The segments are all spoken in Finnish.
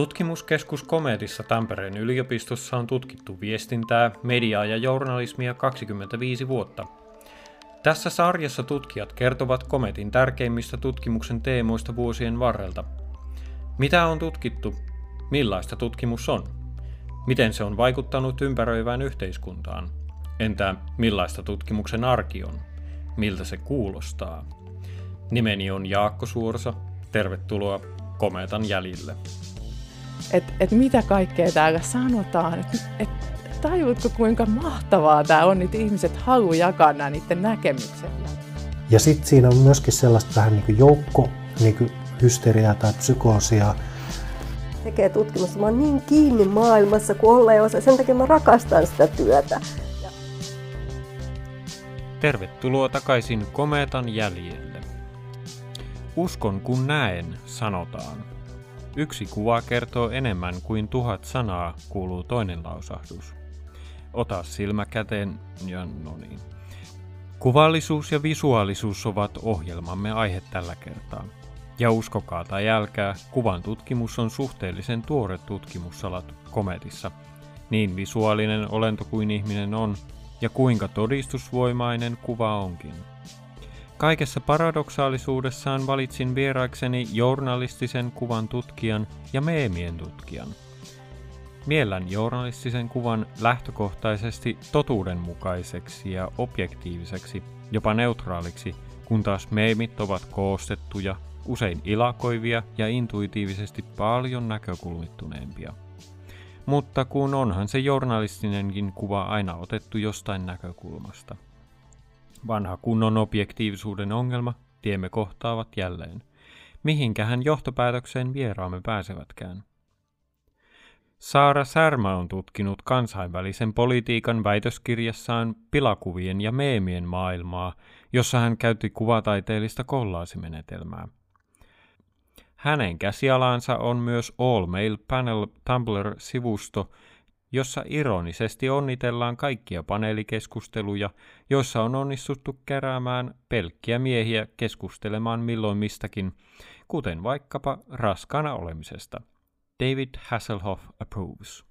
Tutkimuskeskus Komedissa Tampereen yliopistossa on tutkittu viestintää, mediaa ja journalismia 25 vuotta. Tässä sarjassa tutkijat kertovat Kometin tärkeimmistä tutkimuksen teemoista vuosien varrelta. Mitä on tutkittu? Millaista tutkimus on? Miten se on vaikuttanut ympäröivään yhteiskuntaan? Entä millaista tutkimuksen arki on? Miltä se kuulostaa? Nimeni on Jaakko Suorsa. Tervetuloa Kometan jäljille että et mitä kaikkea täällä sanotaan, että et, tajuutko kuinka mahtavaa tämä on, että ihmiset haluaa jakaa nämä niiden näkemykset. Ja sitten siinä on myöskin sellaista vähän niin kuin joukko niin kuin hysteriaa tai psykoosia. Tekee tutkimusta. Mä oon niin kiinni maailmassa kuin olla ja osa. Sen takia mä rakastan sitä työtä. Tervetuloa takaisin Kometan jäljelle. Uskon kun näen, sanotaan. Yksi kuva kertoo enemmän kuin tuhat sanaa, kuuluu toinen lausahdus. Ota silmä käteen ja no niin. Kuvallisuus ja visuaalisuus ovat ohjelmamme aihe tällä kertaa. Ja uskokaa tai älkää, kuvan tutkimus on suhteellisen tuore tutkimussalat komedissa. Niin visuaalinen olento kuin ihminen on, ja kuinka todistusvoimainen kuva onkin. Kaikessa paradoksaalisuudessaan valitsin vieraikseni journalistisen kuvan tutkijan ja meemien tutkijan. Miellän journalistisen kuvan lähtökohtaisesti totuudenmukaiseksi ja objektiiviseksi, jopa neutraaliksi, kun taas meemit ovat koostettuja, usein ilakoivia ja intuitiivisesti paljon näkökulmittuneempia. Mutta kun onhan se journalistinenkin kuva aina otettu jostain näkökulmasta – Vanha kunnon objektiivisuuden ongelma, tiemme kohtaavat jälleen. Mihinkähän johtopäätökseen vieraamme pääsevätkään? Saara Särmä on tutkinut kansainvälisen politiikan väitöskirjassaan pilakuvien ja meemien maailmaa, jossa hän käytti kuvataiteellista kollaasimenetelmää. Hänen käsialansa on myös All Mail Panel Tumblr-sivusto, jossa ironisesti onnitellaan kaikkia paneelikeskusteluja, joissa on onnistuttu keräämään pelkkiä miehiä keskustelemaan milloin mistäkin, kuten vaikkapa raskaana olemisesta. David Hasselhoff approves.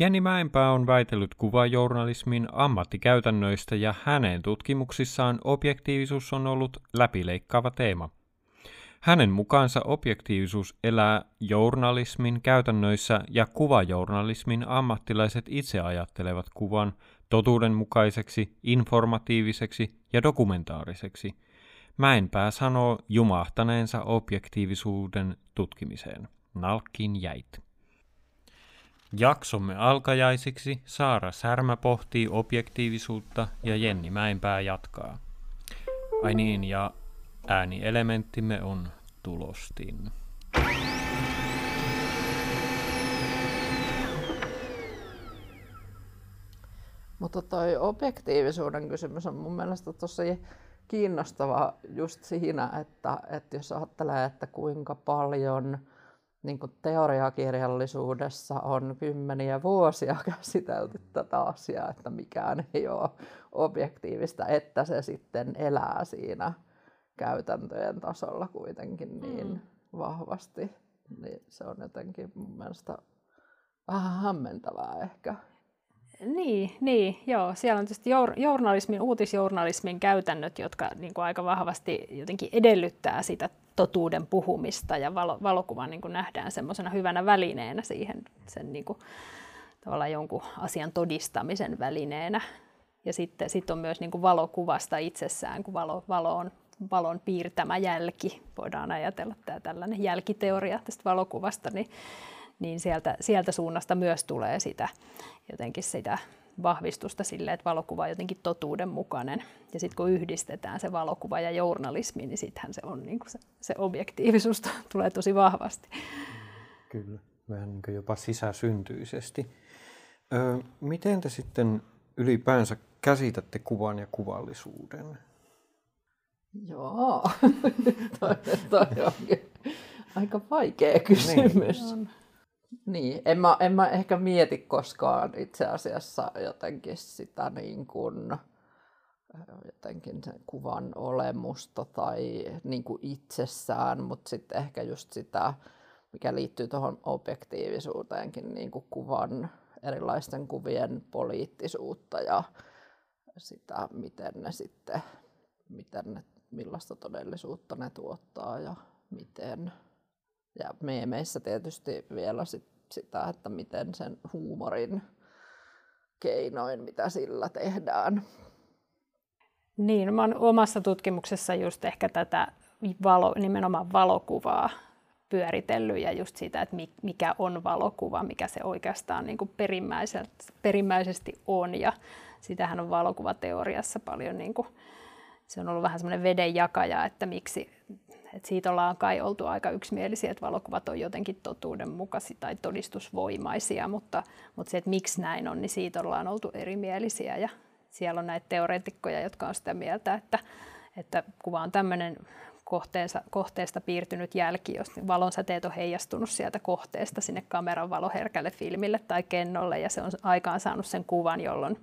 Jenni Mäenpää on väitellyt kuvajournalismin ammattikäytännöistä ja hänen tutkimuksissaan objektiivisuus on ollut läpileikkaava teema – hänen mukaansa objektiivisuus elää journalismin käytännöissä ja kuvajournalismin ammattilaiset itse ajattelevat kuvan totuudenmukaiseksi, informatiiviseksi ja dokumentaariseksi. Mäenpää sanoo jumahtaneensa objektiivisuuden tutkimiseen. Nalkkin jäit. Jaksomme alkajaisiksi Saara Särmä pohtii objektiivisuutta ja Jenni Mäenpää jatkaa. Ai niin, ja Äänielementtimme on tulostin. Mutta toi objektiivisuuden kysymys on mun mielestä tosi kiinnostava just siinä, että, että jos ajattelee, että kuinka paljon niin kuin teoriakirjallisuudessa on kymmeniä vuosia käsitelty tätä asiaa, että mikään ei ole objektiivista, että se sitten elää siinä käytäntöjen tasolla kuitenkin niin mm. vahvasti, niin se on jotenkin mun mielestä vähän hämmentävää ehkä. Niin, niin joo. Siellä on tietysti journalismin, uutisjournalismin käytännöt, jotka niin kuin aika vahvasti jotenkin edellyttää sitä totuuden puhumista ja valo, valokuva niin kuin nähdään semmoisena hyvänä välineenä siihen sen niin kuin, tavallaan jonkun asian todistamisen välineenä. Ja sitten sit on myös niin kuin valokuvasta itsessään, kun valo, valo on valon piirtämä jälki, voidaan ajatella tämä tällainen jälkiteoria tästä valokuvasta, niin, niin sieltä, sieltä suunnasta myös tulee sitä jotenkin sitä vahvistusta sille, että valokuva on jotenkin totuudenmukainen. Ja sitten kun yhdistetään se valokuva ja journalismi, niin sittenhän se, on, niin se, se objektiivisuus tulee tosi vahvasti. Kyllä, vähän niin jopa sisäsyntyisesti. Öö, miten te sitten ylipäänsä käsitätte kuvan ja kuvallisuuden? Joo, toi, toi onkin aika vaikea kysymys. Niin. Niin, en mä, en mä ehkä mieti koskaan itse asiassa jotenkin sitä niin kuin, jotenkin sen kuvan olemusta tai niin kuin itsessään, mutta sitten ehkä just sitä mikä liittyy tuohon objektiivisuuteenkin, niin kuin kuvan, erilaisten kuvien poliittisuutta ja sitä, miten ne sitten, miten ne, millaista todellisuutta ne tuottaa ja miten. Ja meemeissä tietysti vielä sit, sitä, että miten sen huumorin keinoin, mitä sillä tehdään. Niin, mä omassa tutkimuksessa just ehkä tätä valo, nimenomaan valokuvaa pyöritellyt ja just sitä, että mikä on valokuva, mikä se oikeastaan niin kuin perimmäisesti on. Ja sitähän on valokuvateoriassa paljon, niin kuin, se on ollut vähän semmoinen vedenjakaja, että miksi, että siitä ollaan kai oltu aika yksimielisiä, että valokuvat on jotenkin totuudenmukaisia tai todistusvoimaisia, mutta, mutta se, että miksi näin on, niin siitä ollaan oltu erimielisiä. Ja siellä on näitä teoreetikkoja, jotka on sitä mieltä, että, että kuva on tämmöinen kohteensa, kohteesta piirtynyt jälki, jos valonsäteet on heijastunut sieltä kohteesta sinne kameran valoherkälle filmille tai kennolle, ja se on aikaan saanut sen kuvan, jolloin,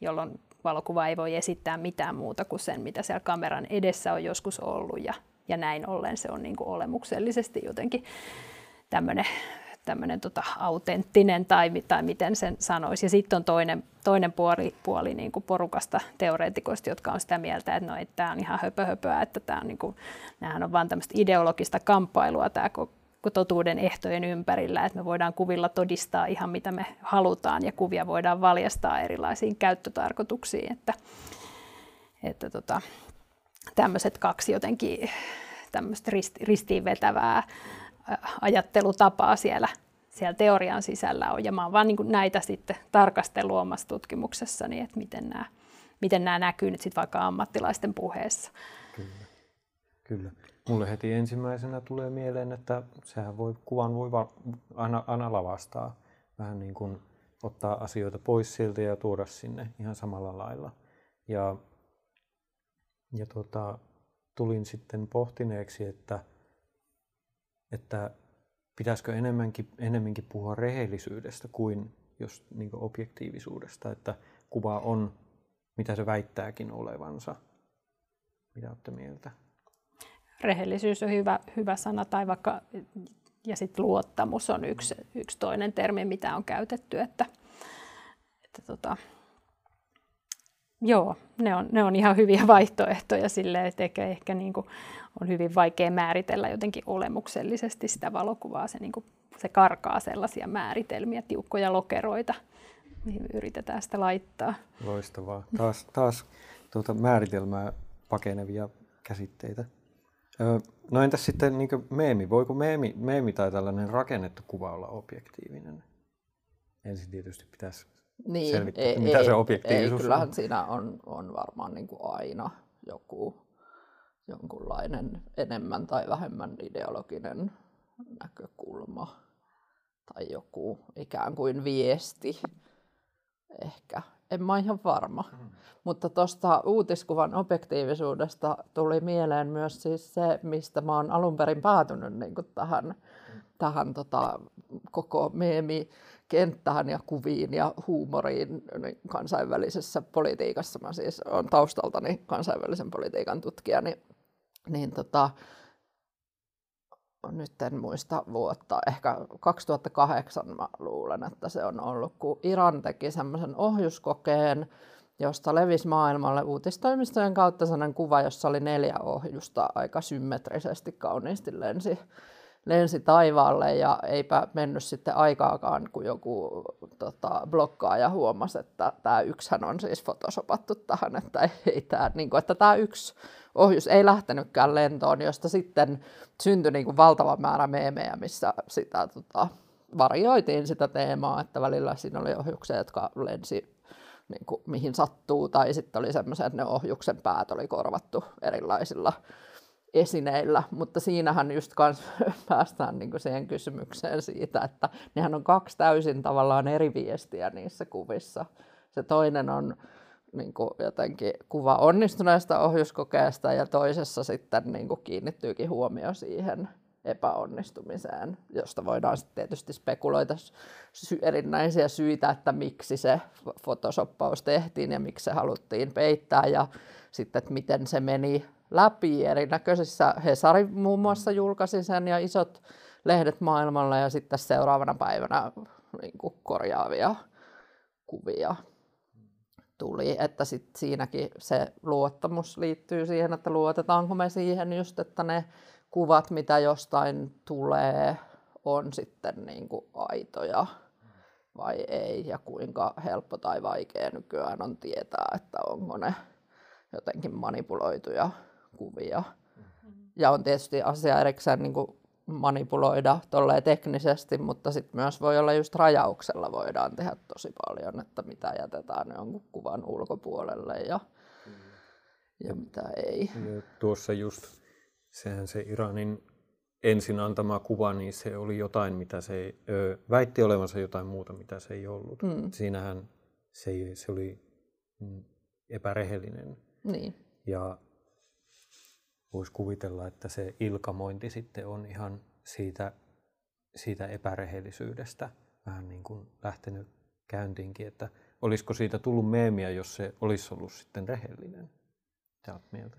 jolloin valokuva ei voi esittää mitään muuta kuin sen, mitä siellä kameran edessä on joskus ollut, ja, ja näin ollen se on niin kuin olemuksellisesti jotenkin tämmöinen tämmöinen tota, autenttinen tai, tai miten sen sanoisi. Ja sitten on toinen, toinen puoli, puoli niin kuin porukasta teoreetikoista, jotka on sitä mieltä, että no, tämä on ihan höpöhöpöä, että tämä on, niin kuin, on vain tämmöistä ideologista kamppailua tämä totuuden ehtojen ympärillä, että me voidaan kuvilla todistaa ihan mitä me halutaan ja kuvia voidaan valjastaa erilaisiin käyttötarkoituksiin, että, että tota, tämmöiset kaksi jotenkin tämmöistä ristiin vetävää ajattelutapaa siellä, siellä teorian sisällä on. Ja mä oon vaan niin näitä sitten tarkastellut omassa tutkimuksessani, että miten nämä, miten nämä näkyy nyt sitten vaikka ammattilaisten puheessa. Kyllä. Kyllä. Mulle heti ensimmäisenä tulee mieleen, että sehän voi, kuvan voi va- aina, aina lavastaa. Vähän niin kuin ottaa asioita pois sieltä ja tuoda sinne ihan samalla lailla. Ja, ja tota, tulin sitten pohtineeksi, että että pitäisikö enemmänkin, enemmänkin puhua rehellisyydestä kuin just niin kuin objektiivisuudesta, että kuva on, mitä se väittääkin olevansa. Mitä olette mieltä? Rehellisyys on hyvä, hyvä sana, tai vaikka, ja sitten luottamus on yksi, yksi toinen termi, mitä on käytetty, että, että tota, Joo, ne on, ne on ihan hyviä vaihtoehtoja sille, että ehkä, ehkä niin kuin on hyvin vaikea määritellä jotenkin olemuksellisesti sitä valokuvaa. Se, niin kuin, se karkaa sellaisia määritelmiä, tiukkoja lokeroita, mihin yritetään sitä laittaa. Loistavaa. Taas, taas tuota määritelmää pakenevia käsitteitä. No entäs sitten niin meemi? Voiko meemi, meemi tai tällainen rakennettu kuva olla objektiivinen? Ensin tietysti pitäisi niin, selvittää, ei, mitä ei, se objektiivisuus ei, kyllähän on. siinä on, on varmaan niin kuin aina joku jonkunlainen enemmän tai vähemmän ideologinen näkökulma tai joku ikään kuin viesti ehkä. En mä ihan varma. Mm. Mutta tuosta uutiskuvan objektiivisuudesta tuli mieleen myös siis se, mistä mä oon alun perin päätynyt niin kuin tähän, mm. tähän tota, koko meemi kenttään ja kuviin ja huumoriin niin kansainvälisessä politiikassa. Mä siis olen taustaltani kansainvälisen politiikan tutkija, niin, niin tota, nyt en muista vuotta, ehkä 2008 mä luulen, että se on ollut, kun Iran teki semmoisen ohjuskokeen, josta levisi maailmalle uutistoimistojen kautta sellainen kuva, jossa oli neljä ohjusta aika symmetrisesti kauniisti lensi lensi taivaalle ja eipä mennyt sitten aikaakaan, kun joku tota, blokkaaja huomasi, että tämä yksihän on siis fotosopattu tähän, että, ei tää, niin kuin, että tämä yksi ohjus ei lähtenytkään lentoon, josta sitten syntyi niin kuin valtava määrä meemejä, missä sitä tota, varioitiin sitä teemaa, että välillä siinä oli ohjuksia, jotka lensi niin kuin, mihin sattuu, tai sitten oli semmoisia, että ne ohjuksen päät oli korvattu erilaisilla esineillä, mutta siinähän just kans päästään niin siihen kysymykseen siitä, että nehän on kaksi täysin tavallaan eri viestiä niissä kuvissa. Se toinen on niin kuin jotenkin kuva onnistuneesta ohjuskokeesta ja toisessa sitten niin kuin kiinnittyykin huomio siihen epäonnistumiseen, josta voidaan sitten tietysti spekuloida sy- erinäisiä syitä, että miksi se fotosoppaus tehtiin ja miksi se haluttiin peittää ja sitten, että miten se meni läpi erinäköisissä. Hesari muun muassa julkaisi sen ja isot lehdet maailmalla ja sitten seuraavana päivänä niin kuin korjaavia kuvia tuli, että sit siinäkin se luottamus liittyy siihen, että luotetaanko me siihen just, että ne kuvat, mitä jostain tulee, on sitten niin kuin aitoja vai ei, ja kuinka helppo tai vaikea nykyään on tietää, että onko ne jotenkin manipuloituja kuvia. Ja on tietysti asia erikseen niin kuin manipuloida tolleen teknisesti, mutta sitten myös voi olla just rajauksella voidaan tehdä tosi paljon, että mitä jätetään jonkun kuvan ulkopuolelle ja, ja mitä ei. Ja tuossa just sehän se Iranin ensin antama kuva, niin se oli jotain, mitä se ö, väitti olevansa jotain muuta, mitä se ei ollut. Mm. Siinähän se, se oli mm, epärehellinen. Niin. Ja voisi kuvitella, että se ilkamointi sitten on ihan siitä, siitä epärehellisyydestä vähän niin kuin lähtenyt käyntiinkin, että olisiko siitä tullut meemiä, jos se olisi ollut sitten rehellinen? Mitä olet mieltä?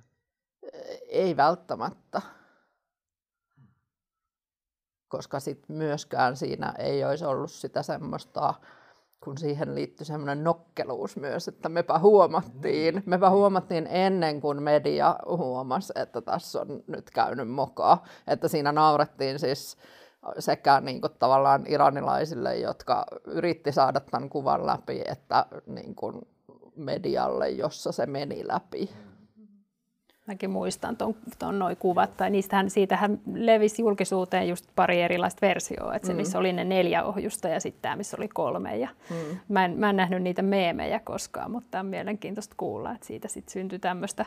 Ei välttämättä. Koska sit myöskään siinä ei olisi ollut sitä semmoista kun siihen liittyi semmoinen nokkeluus myös, että mepä huomattiin. Mm. Mepä huomattiin ennen kuin media huomasi, että tässä on nyt käynyt mokaa. Että siinä naurettiin siis sekä niin kuin tavallaan iranilaisille, jotka yritti saada tämän kuvan läpi, että niin kuin medialle, jossa se meni läpi. Mäkin muistan tuon ton noin kuvat, tai niistähän, siitähän levisi julkisuuteen just pari erilaista versioa, että se mm. missä oli ne neljä ohjusta ja sitten tämä missä oli kolme. Ja mm. mä, en, mä en nähnyt niitä meemejä koskaan, mutta on mielenkiintoista kuulla, että siitä sitten syntyi tämmöistä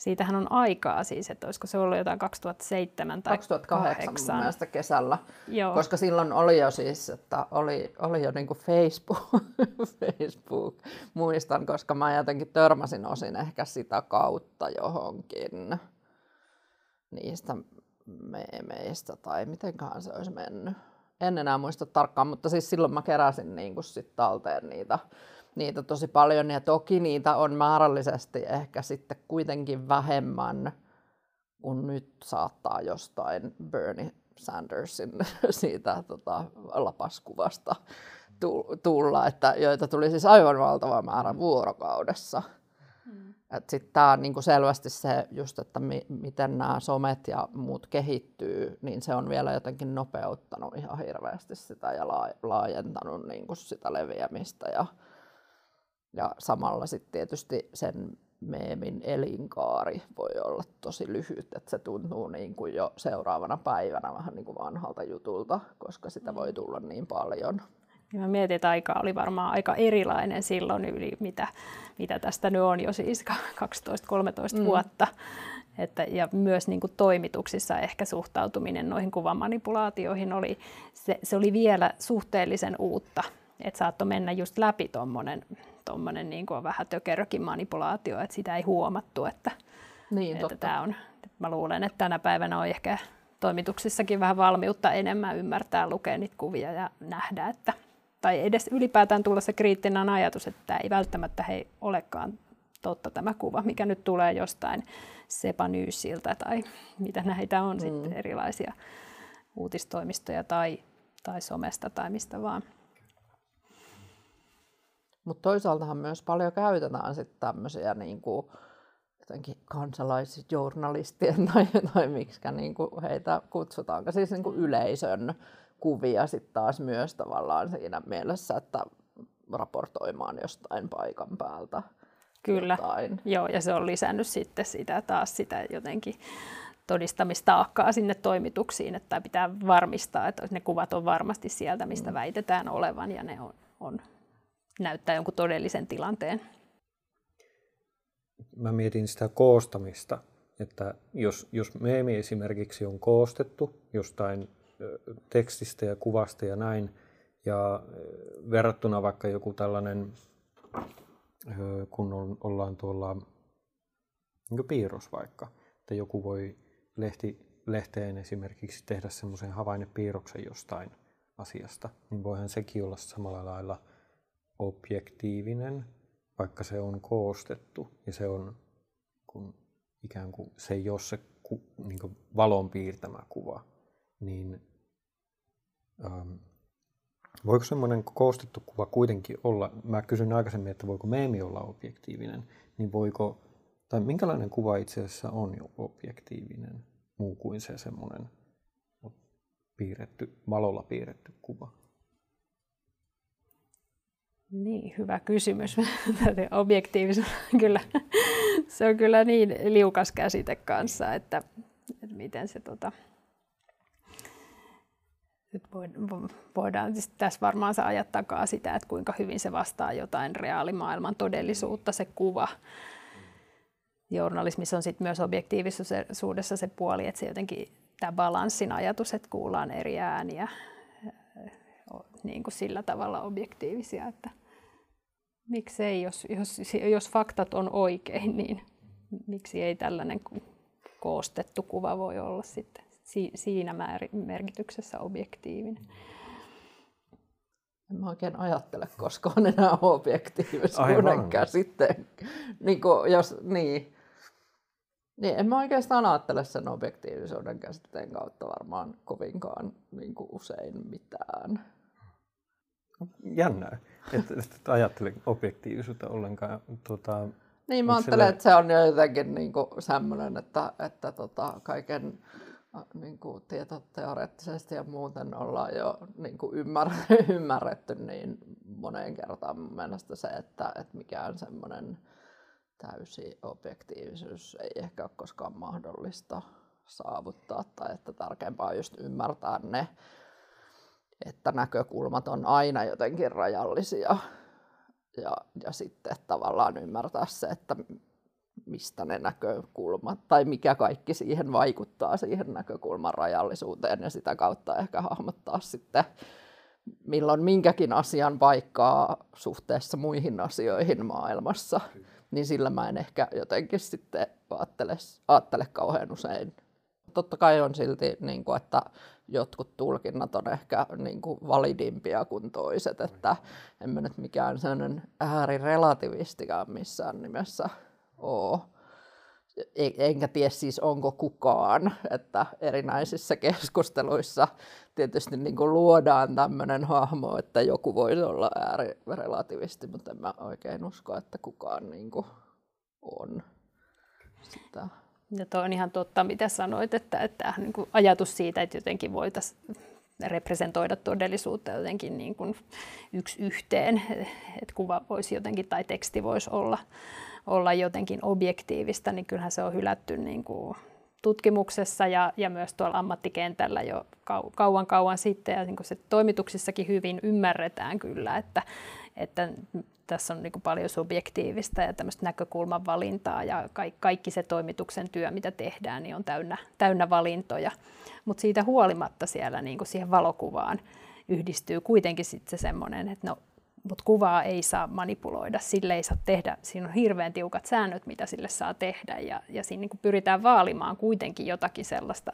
siitähän on aikaa siis, että olisiko se ollut jotain 2007 tai 2008 mun mielestä kesällä, Joo. koska silloin oli jo siis, että oli, oli jo niin kuin Facebook, Facebook, muistan, koska mä jotenkin törmäsin osin ehkä sitä kautta johonkin niistä meemeistä tai mitenköhän se olisi mennyt. En enää muista tarkkaan, mutta siis silloin mä keräsin niin kuin sit talteen niitä niitä tosi paljon ja toki niitä on määrällisesti ehkä sitten kuitenkin vähemmän kuin nyt saattaa jostain Bernie Sandersin siitä tota, lapaskuvasta tulla, että joita tuli siis aivan valtava määrä vuorokaudessa. Mm. Sitten tämä on niinku selvästi se, just, että mi- miten nämä somet ja muut kehittyy, niin se on vielä jotenkin nopeuttanut ihan hirveästi sitä ja laajentanut niinku sitä leviämistä. Ja, ja samalla sitten tietysti sen meemin elinkaari voi olla tosi lyhyt, että se tuntuu niin kuin jo seuraavana päivänä vähän niin kuin vanhalta jutulta, koska sitä voi tulla niin paljon. Ja mä mietin, että aika oli varmaan aika erilainen silloin yli, mitä, mitä tästä nyt on jo siis 12-13 mm. vuotta. Että, ja myös niin kuin toimituksissa ehkä suhtautuminen noihin kuvamanipulaatioihin oli, se, se oli vielä suhteellisen uutta. Että saattoi mennä just läpi tuommoinen tuommoinen niin vähän tökerökin manipulaatio, että sitä ei huomattu, että, niin, että tämä on, mä luulen, että tänä päivänä on ehkä toimituksissakin vähän valmiutta enemmän ymmärtää, lukea niitä kuvia ja nähdä, että, tai edes ylipäätään tulla se kriittinen ajatus, että tämä ei välttämättä hei olekaan totta tämä kuva, mikä nyt tulee jostain Sepanyysiltä tai mitä näitä on mm. sitten erilaisia uutistoimistoja tai, tai somesta tai mistä vaan. Mutta toisaaltahan myös paljon käytetään sitten tämmöisiä niin kuin, jotenkin kansalaisjournalistien tai, tai miksi niin heitä kutsutaanko, siis niin kuin yleisön kuvia sitten taas myös tavallaan siinä mielessä, että raportoimaan jostain paikan päältä. Kyllä, jotain. joo, ja se on lisännyt sitten sitä taas sitä jotenkin todistamistaakkaa sinne toimituksiin, että pitää varmistaa, että ne kuvat on varmasti sieltä, mistä mm. väitetään olevan, ja ne on, on näyttää jonkun todellisen tilanteen. Mä mietin sitä koostamista, että jos, jos meemi esimerkiksi on koostettu jostain tekstistä ja kuvasta ja näin, ja verrattuna vaikka joku tällainen, kun on, ollaan tuolla niin piirros vaikka, että joku voi lehti, lehteen esimerkiksi tehdä semmoisen havainnepiirroksen jostain asiasta, niin voihan sekin olla samalla lailla objektiivinen, vaikka se on koostettu ja se on kun ikään kuin se ei ole se ku, niin kuin valon piirtämä kuva, niin Ähm, voiko semmoinen koostettu kuva kuitenkin olla, mä kysyin aikaisemmin, että voiko meemi olla objektiivinen, niin voiko, tai minkälainen kuva itse asiassa on jo objektiivinen, muu kuin se semmoinen piirretty, valolla piirretty kuva? Niin, hyvä kysymys. Objektiivisuus kyllä, se on kyllä niin liukas käsite kanssa, että, että miten se tota, nyt voidaan siis tässä varmaan saa ajat takaa sitä, että kuinka hyvin se vastaa jotain reaalimaailman todellisuutta se kuva. Journalismissa on sitten myös objektiivisuudessa se puoli, että se jotenkin tämä balanssin ajatus, että kuullaan eri ääniä, niin kuin sillä tavalla objektiivisia, että miksei, jos, jos, jos faktat on oikein, niin miksi ei tällainen koostettu kuva voi olla sitten siinä merkityksessä objektiivinen. En mä oikein ajattele koskaan enää objektiivisuuden käsitteen. Niin kuin, jos, niin. niin, en mä oikeastaan ajattele sen objektiivisuuden käsitteen kautta varmaan kovinkaan niin kuin usein mitään. Jännää, että et ajattele objektiivisuutta ollenkaan. Tuota, niin, mä ajattelen, sille... että se on jo jotenkin niin kuin semmoinen, että, että tota, kaiken niin kuin tietoteoreettisesti ja muuten ollaan jo niin kuin ymmär, ymmärretty niin moneen kertaan mun mielestä se, että, että mikään semmoinen täysi objektiivisuus ei ehkä ole koskaan mahdollista saavuttaa tai että tärkeämpää on just ymmärtää ne, että näkökulmat on aina jotenkin rajallisia. Ja, ja sitten tavallaan ymmärtää se, että mistä ne näkökulmat tai mikä kaikki siihen vaikuttaa siihen näkökulman rajallisuuteen ja sitä kautta ehkä hahmottaa sitten milloin minkäkin asian paikkaa suhteessa muihin asioihin maailmassa, niin sillä mä en ehkä jotenkin sitten ajattele, ajattele kauhean usein. Totta kai on silti, niin kuin, että jotkut tulkinnat on ehkä niin kuin validimpia kuin toiset, että en mä nyt mikään sellainen äärirelativistikään missään nimessä ole. Enkä tiedä siis onko kukaan, että erinäisissä keskusteluissa tietysti niin kuin luodaan tämmöinen hahmo, että joku voisi olla äärirelativisti, mutta en mä oikein usko, että kukaan niin kuin on sitä. Ja tuo on ihan totta, mitä sanoit, että, että niin kuin ajatus siitä, että jotenkin voitaisiin representoida todellisuutta jotenkin niin kuin yksi yhteen, että kuva voisi jotenkin tai teksti voisi olla olla jotenkin objektiivista, niin kyllähän se on hylätty niin kuin tutkimuksessa ja, ja myös tuolla ammattikentällä jo kau, kauan kauan sitten. Ja niin kuin se toimituksissakin hyvin ymmärretään kyllä, että, että tässä on niin kuin paljon subjektiivista ja tämmöistä näkökulman valintaa ja kaikki se toimituksen työ, mitä tehdään, niin on täynnä, täynnä valintoja. Mutta siitä huolimatta siellä niin kuin siihen valokuvaan yhdistyy kuitenkin sitten se semmoinen, että no mutta kuvaa ei saa manipuloida, sille ei saa tehdä, siinä on hirveän tiukat säännöt, mitä sille saa tehdä, ja, ja siinä niin pyritään vaalimaan kuitenkin jotakin sellaista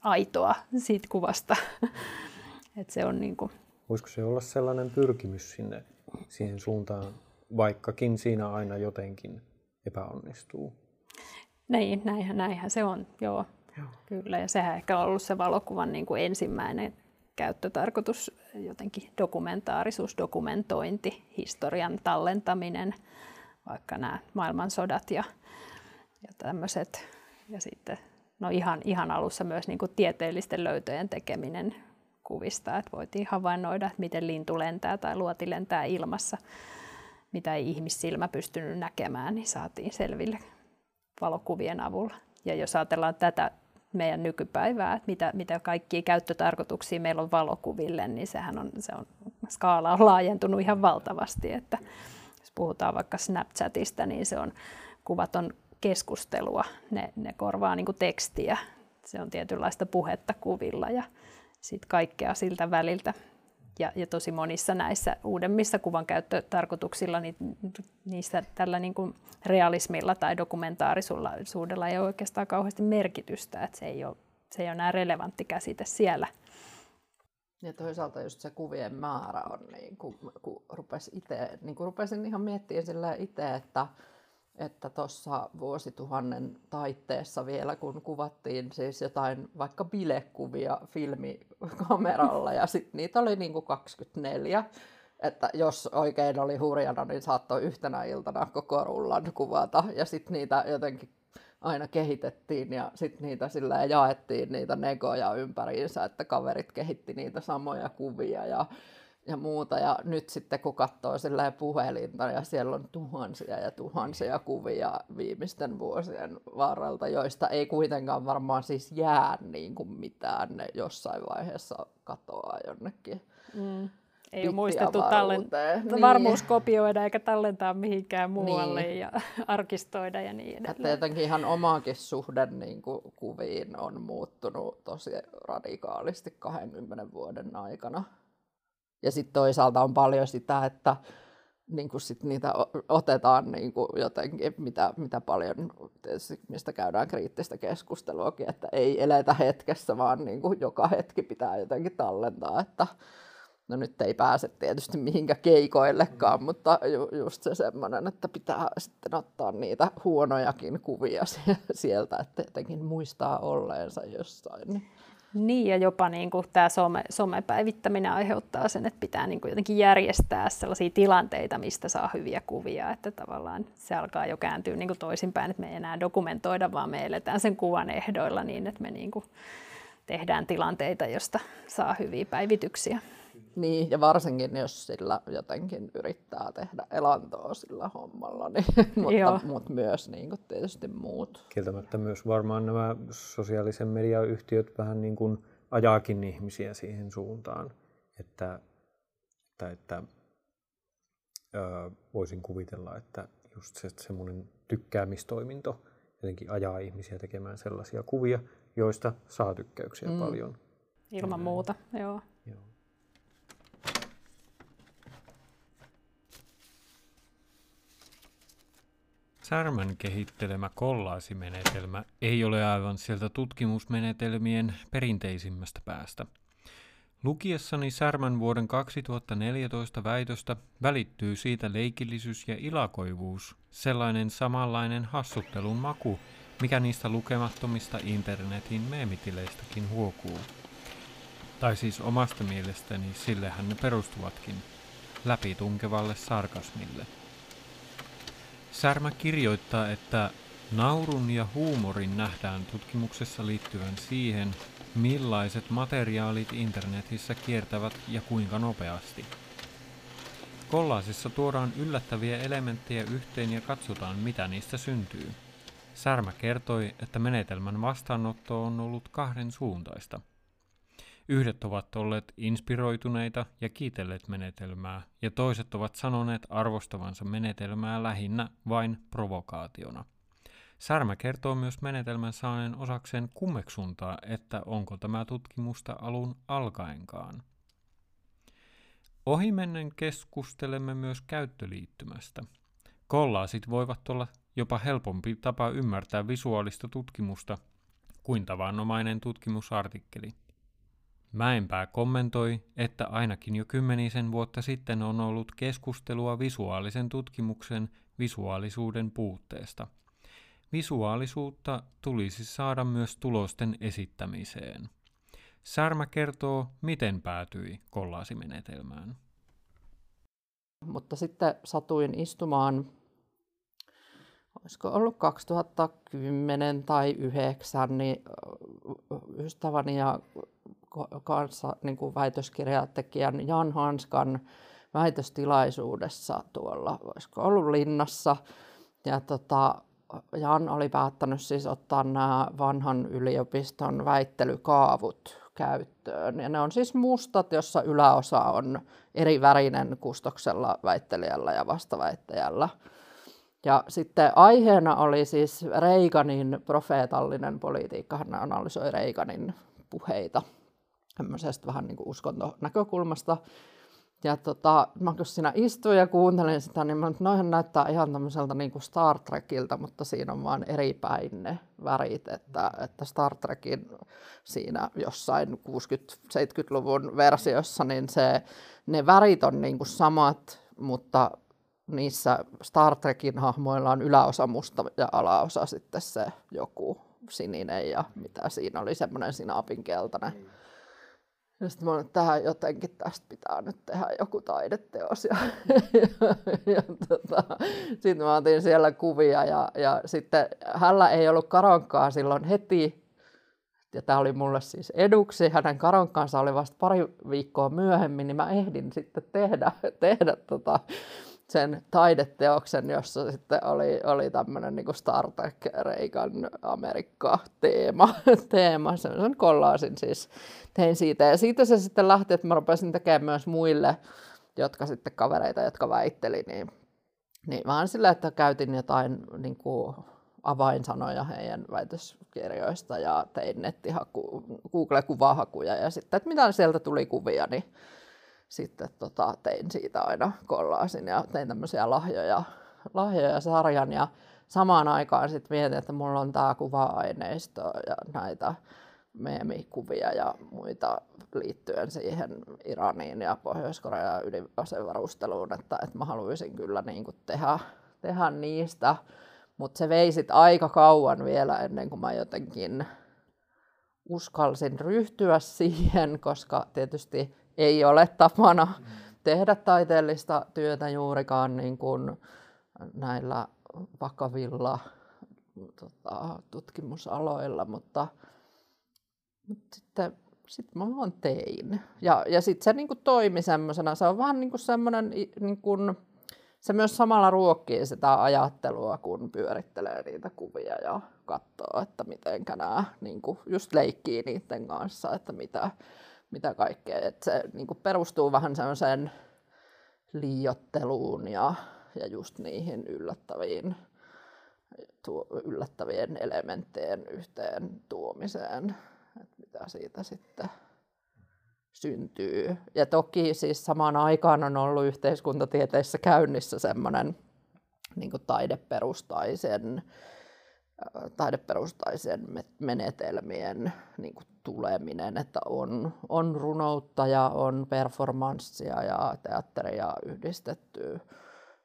aitoa siitä kuvasta. Et se on niin kuin... Voisiko se olla sellainen pyrkimys sinne, siihen suuntaan, vaikkakin siinä aina jotenkin epäonnistuu? Näin, näinhän, näinhän se on, joo. joo. Kyllä, ja sehän ehkä on ollut se valokuvan niin kuin ensimmäinen käyttötarkoitus, jotenkin dokumentaarisuus, dokumentointi, historian tallentaminen, vaikka nämä maailmansodat ja, ja tämmöiset. Ja sitten no ihan, ihan alussa myös niin kuin tieteellisten löytöjen tekeminen kuvista, että voitiin havainnoida, että miten lintu lentää tai luoti lentää ilmassa, mitä ei ihmissilmä pystynyt näkemään, niin saatiin selville valokuvien avulla. Ja jos ajatellaan tätä meidän nykypäivää, että mitä, mitä kaikkia käyttötarkoituksia meillä on valokuville, niin sehän on, se on, skaala on laajentunut ihan valtavasti. Että jos puhutaan vaikka Snapchatista, niin se on, kuvat on keskustelua, ne, ne korvaa niin tekstiä, se on tietynlaista puhetta kuvilla ja sitten kaikkea siltä väliltä. Ja, ja tosi monissa näissä uudemmissa kuvan käyttötarkoituksilla, niin niissä tällä niin kuin realismilla tai dokumentaarisuudella ei ole oikeastaan kauheasti merkitystä, että se ei ole, se ei ole enää relevantti käsite siellä. Ja toisaalta just se kuvien määrä on, niin kun, kun rupes ite, niin kun rupesin ihan miettimään itse, että, että tuossa vuosituhannen taitteessa vielä, kun kuvattiin siis jotain vaikka bilekuvia filmikameralla ja sitten niitä oli niin kuin 24, että jos oikein oli hurjana, niin saattoi yhtenä iltana koko rullan kuvata ja sitten niitä jotenkin aina kehitettiin ja sitten niitä sillä jaettiin niitä negoja ympäriinsä, että kaverit kehitti niitä samoja kuvia ja ja muuta. Ja nyt sitten kun katsoo puhelinta ja siellä on tuhansia ja tuhansia kuvia viimeisten vuosien varrelta, joista ei kuitenkaan varmaan siis jää niin kuin mitään. Ne jossain vaiheessa katoaa jonnekin. Mm. Ei ole muistettu tallentaa, niin. varmuuskopioida eikä tallentaa mihinkään muualle niin. ja arkistoida ja niin edelleen. Että jotenkin ihan omaakin suhde niin kuin, kuviin on muuttunut tosi radikaalisti 20 vuoden aikana. Ja sitten toisaalta on paljon sitä, että niin kuin sit niitä otetaan niin kuin jotenkin, mitä, mitä paljon, tietysti, mistä käydään kriittistä keskusteluakin, että ei eletä hetkessä, vaan niin kuin joka hetki pitää jotenkin tallentaa, että no nyt ei pääse tietysti mihinkä keikoillekaan, mutta ju, just se semmoinen, että pitää sitten ottaa niitä huonojakin kuvia sieltä, että jotenkin muistaa olleensa jossain. Niin. Ja jopa niin kuin tämä some, somepäivittäminen aiheuttaa sen, että pitää niin kuin jotenkin järjestää sellaisia tilanteita, mistä saa hyviä kuvia, että tavallaan se alkaa jo kääntyä niin kuin toisinpäin, että me ei enää dokumentoida, vaan me eletään sen kuvan ehdoilla niin, että me niin kuin tehdään tilanteita, josta saa hyviä päivityksiä. Niin, ja varsinkin jos sillä jotenkin yrittää tehdä elantoa sillä hommalla, niin, mutta, mutta myös niin kuin tietysti muut. Kieltämättä myös varmaan nämä sosiaalisen median yhtiöt vähän niin kuin ajaakin ihmisiä siihen suuntaan, että, että, että ö, voisin kuvitella, että just se semmoinen tykkäämistoiminto jotenkin ajaa ihmisiä tekemään sellaisia kuvia, joista saa tykkäyksiä mm. paljon. Ilman muuta, joo. joo. Särmän kehittelemä kollaasimenetelmä ei ole aivan sieltä tutkimusmenetelmien perinteisimmästä päästä. Lukiessani Särmän vuoden 2014 väitöstä välittyy siitä leikillisyys ja ilakoivuus, sellainen samanlainen hassuttelun maku, mikä niistä lukemattomista internetin meemitileistäkin huokuu. Tai siis omasta mielestäni sillehän ne perustuvatkin, läpitunkevalle sarkasmille. Särmä kirjoittaa, että naurun ja huumorin nähdään tutkimuksessa liittyvän siihen, millaiset materiaalit internetissä kiertävät ja kuinka nopeasti. Kollaasissa tuodaan yllättäviä elementtejä yhteen ja katsotaan, mitä niistä syntyy. Särmä kertoi, että menetelmän vastaanotto on ollut kahden suuntaista – Yhdet ovat olleet inspiroituneita ja kiitelleet menetelmää, ja toiset ovat sanoneet arvostavansa menetelmää lähinnä vain provokaationa. Särmä kertoo myös menetelmän saaneen osakseen kummeksuntaa, että onko tämä tutkimusta alun alkaenkaan. Ohimennen keskustelemme myös käyttöliittymästä. Kollaasit voivat olla jopa helpompi tapa ymmärtää visuaalista tutkimusta kuin tavanomainen tutkimusartikkeli. Mäenpää kommentoi, että ainakin jo kymmenisen vuotta sitten on ollut keskustelua visuaalisen tutkimuksen visuaalisuuden puutteesta. Visuaalisuutta tulisi saada myös tulosten esittämiseen. Särmä kertoo, miten päätyi kollaasimenetelmään. Mutta sitten satuin istumaan, olisiko ollut 2010 tai 2009, niin ystäväni ja kanssa niin kuin väitöskirjatekijän Jan Hanskan väitöstilaisuudessa tuolla, olisiko ollut linnassa. Ja tota, Jan oli päättänyt siis ottaa nämä vanhan yliopiston väittelykaavut käyttöön. Ja ne on siis mustat, jossa yläosa on eri värinen kustoksella väittelijällä ja vastaväittäjällä. Ja sitten aiheena oli siis Reaganin profeetallinen politiikka. Hän analysoi Reaganin puheita tämmöisestä vähän niin kuin uskontonäkökulmasta. Ja tota, mä kun siinä istuin ja kuuntelin sitä, niin mä, noihän näyttää ihan tämmöiseltä niin kuin Star Trekiltä, mutta siinä on vaan eri päin ne värit, että, että Star Trekin siinä jossain 60-70-luvun versiossa, niin se, ne värit on niin kuin samat, mutta niissä Star Trekin hahmoilla on yläosa musta ja alaosa sitten se joku sininen ja mitä siinä oli, semmoinen sinapin keltainen. Ja sitten mä olin, että tähän jotenkin tästä pitää nyt tehdä joku taideteos. Ja, ja, ja tota, sitten mä otin siellä kuvia ja, ja sitten hänellä ei ollut karonkaa silloin heti. Ja tämä oli mulle siis eduksi. Hänen karonkansa oli vasta pari viikkoa myöhemmin, niin mä ehdin sitten tehdä, tehdä tota, sen taideteoksen, jossa sitten oli, oli tämmöinen niin Star Trek Reikan Amerikka-teema. teema. Sen kollaasin siis, tein siitä. Ja siitä se sitten lähti, että mä rupesin tekemään myös muille, jotka sitten kavereita, jotka väitteli, niin, niin vaan sillä, että käytin jotain niin kuin avainsanoja heidän väitöskirjoista ja tein nettihaku, Google-kuvahakuja ja sitten, että mitä sieltä tuli kuvia, niin sitten tota, tein siitä aina kollaasin ja tein tämmöisiä lahjoja, lahjoja sarjan ja samaan aikaan sitten mietin, että mulla on tämä kuva-aineisto ja näitä meemikuvia ja muita liittyen siihen Iraniin ja Pohjois-Korean ydinasevarusteluun, että, että mä haluaisin kyllä niin kuin tehdä, tehdä niistä, mutta se vei sit aika kauan vielä ennen kuin mä jotenkin uskalsin ryhtyä siihen, koska tietysti ei ole tapana tehdä taiteellista työtä juurikaan niin kuin näillä vakavilla tota, tutkimusaloilla, mutta, mutta sitten sit mä vaan tein. Ja, ja sitten se niin kuin toimi semmoisena, se on vähän niin kuin semmoinen, niin kuin, se myös samalla ruokkii sitä ajattelua, kun pyörittelee niitä kuvia ja katsoo, että miten nämä niin kuin just leikkii niiden kanssa, että mitä, mitä kaikkea. Et se niin kuin perustuu vähän sellaiseen liiotteluun ja, ja just niihin yllättäviin, tuo, yllättävien elementtien yhteen tuomiseen, että mitä siitä sitten syntyy. Ja toki siis samaan aikaan on ollut yhteiskuntatieteissä käynnissä semmoinen niin taideperustaisen taideperustaisen menetelmien niin kuin tuleminen, että on, on runoutta ja on performanssia ja teatteria yhdistetty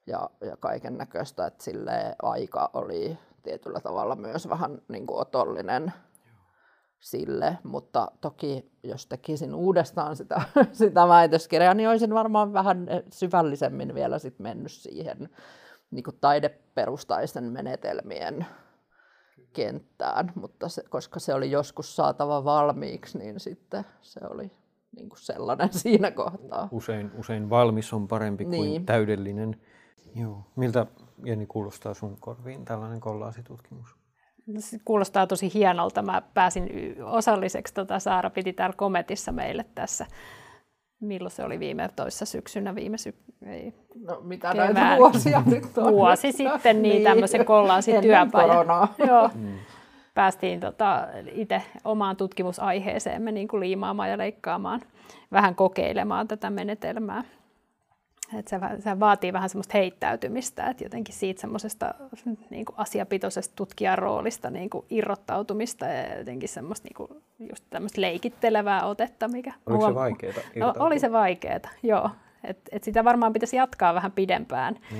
ja, ja kaiken näköistä, että sille aika oli tietyllä tavalla myös vähän niin kuin otollinen sille, mutta toki jos tekisin uudestaan sitä, sitä väitöskirjaa, niin olisin varmaan vähän syvällisemmin vielä sit mennyt siihen niin kuin taideperustaisen menetelmien kenttään, mutta se, koska se oli joskus saatava valmiiksi, niin sitten se oli niin kuin sellainen siinä kohtaa. Usein, usein valmis on parempi niin. kuin täydellinen. Joo. Miltä Jenni kuulostaa sun korviin tällainen kollaasitutkimus? Se kuulostaa tosi hienolta. Mä pääsin osalliseksi, tota, Saara piti täällä Kometissa meille tässä milloin se oli viime toissa syksynä, viime sy- ei, No mitä kevään. näitä vuosia nyt on? Vuosi sitten, niin, niin. tämmöisen kollaasityöpajan. Joo. Mm. Päästiin tota, itse omaan tutkimusaiheeseemme niin kuin liimaamaan ja leikkaamaan, vähän kokeilemaan tätä menetelmää. Et se, se vaatii vähän semmoista heittäytymistä, että jotenkin siitä semmoisesta niin asiapitoisesta tutkijan roolista niin kuin irrottautumista ja jotenkin semmoista niin kuin just tämmöistä leikittelevää otetta. Mikä Oliko huom... se vaikeaa? No, oli se vaikeaa, joo. Et, et sitä varmaan pitäisi jatkaa vähän pidempään, mm.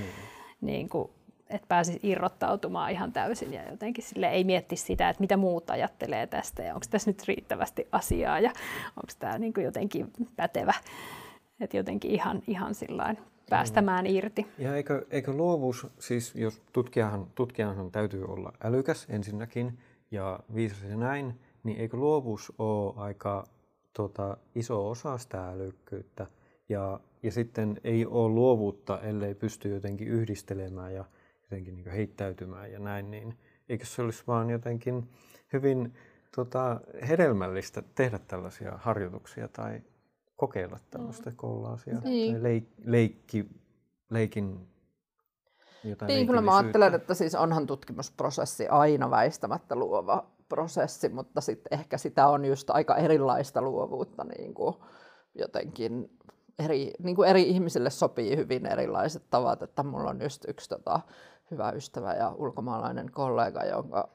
niin kuin, että pääsisi irrottautumaan ihan täysin ja jotenkin sille ei mietti sitä, että mitä muut ajattelee tästä ja onko tässä nyt riittävästi asiaa ja onko tämä niin jotenkin pätevä. Että jotenkin ihan, ihan sillain päästämään irti. Ja eikö, eikö luovuus, siis jos tutkijahan, tutkijahan täytyy olla älykäs ensinnäkin ja viisas ja näin, niin eikö luovuus ole aika tota, iso osa sitä älykkyyttä? Ja, ja sitten ei ole luovuutta, ellei pysty jotenkin yhdistelemään ja jotenkin niin heittäytymään ja näin, niin eikö se olisi vaan jotenkin hyvin tota, hedelmällistä tehdä tällaisia harjoituksia tai kokeilla tällaista mm. kollaasia niin. tai leik, leikki, leikin jotain Niin, kyllä mä ajattelen, että siis onhan tutkimusprosessi aina väistämättä luova prosessi, mutta sitten ehkä sitä on just aika erilaista luovuutta niin kuin jotenkin eri, niin kuin eri ihmisille sopii hyvin erilaiset tavat, että mulla on just yksi tota, hyvä ystävä ja ulkomaalainen kollega, jonka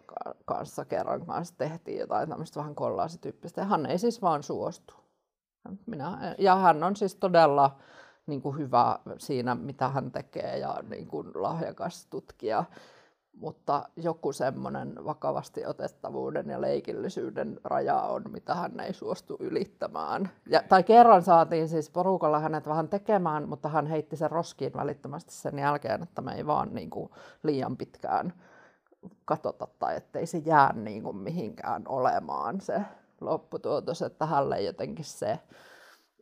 kanssa kerran kanssa tehtiin jotain tämmöistä vähän kollaasityyppistä. Ja hän ei siis vaan suostu. Minä, ja hän on siis todella niin kuin hyvä siinä, mitä hän tekee ja niin kuin lahjakas tutkija mutta joku semmoinen vakavasti otettavuuden ja leikillisyyden raja on, mitä hän ei suostu ylittämään. Ja, tai kerran saatiin siis porukalla hänet vähän tekemään, mutta hän heitti sen roskiin välittömästi sen jälkeen, että me ei vaan niin kuin, liian pitkään katsota tai ettei se jää niin kuin, mihinkään olemaan se lopputuotos, että hänelle jotenkin se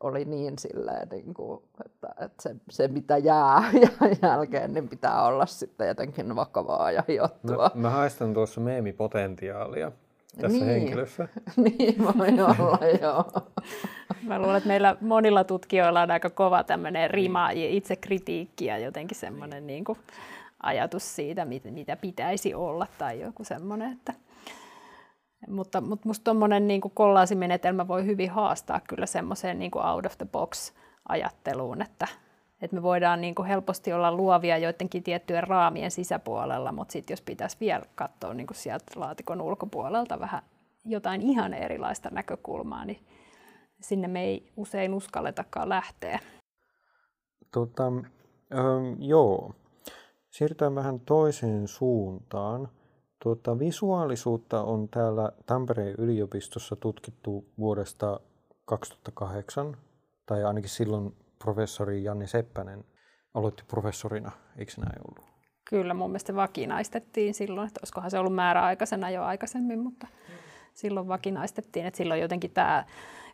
oli niin silleen, niin kuin, että, että se, se, mitä jää jälkeen, niin pitää olla sitten jotenkin vakavaa ja hiottua. Mä, mä haistan tuossa meemipotentiaalia tässä niin. henkilössä. niin voi olla, joo. Mä luulen, että meillä monilla tutkijoilla on aika kova tämmöinen rima ja itsekritiikki ja jotenkin semmoinen niin kuin ajatus siitä, mitä pitäisi olla tai joku semmoinen, että mutta, mutta musta tuommoinen niin kollaasimenetelmä voi hyvin haastaa kyllä semmoiseen niin out of the box ajatteluun, että, että me voidaan niin kuin helposti olla luovia joidenkin tiettyjen raamien sisäpuolella, mutta sitten jos pitäisi vielä katsoa niin kuin sieltä laatikon ulkopuolelta vähän jotain ihan erilaista näkökulmaa, niin sinne me ei usein uskalletakaan lähteä. Tota, ähm, joo. Siirrytään vähän toiseen suuntaan. Tuota, visuaalisuutta on täällä Tampereen yliopistossa tutkittu vuodesta 2008, tai ainakin silloin professori Janni Seppänen aloitti professorina, eikö näin ollut? Kyllä, mun mielestä vakinaistettiin silloin, että olisikohan se ollut määräaikaisena jo aikaisemmin, mutta silloin vakinaistettiin, että silloin jotenkin tämä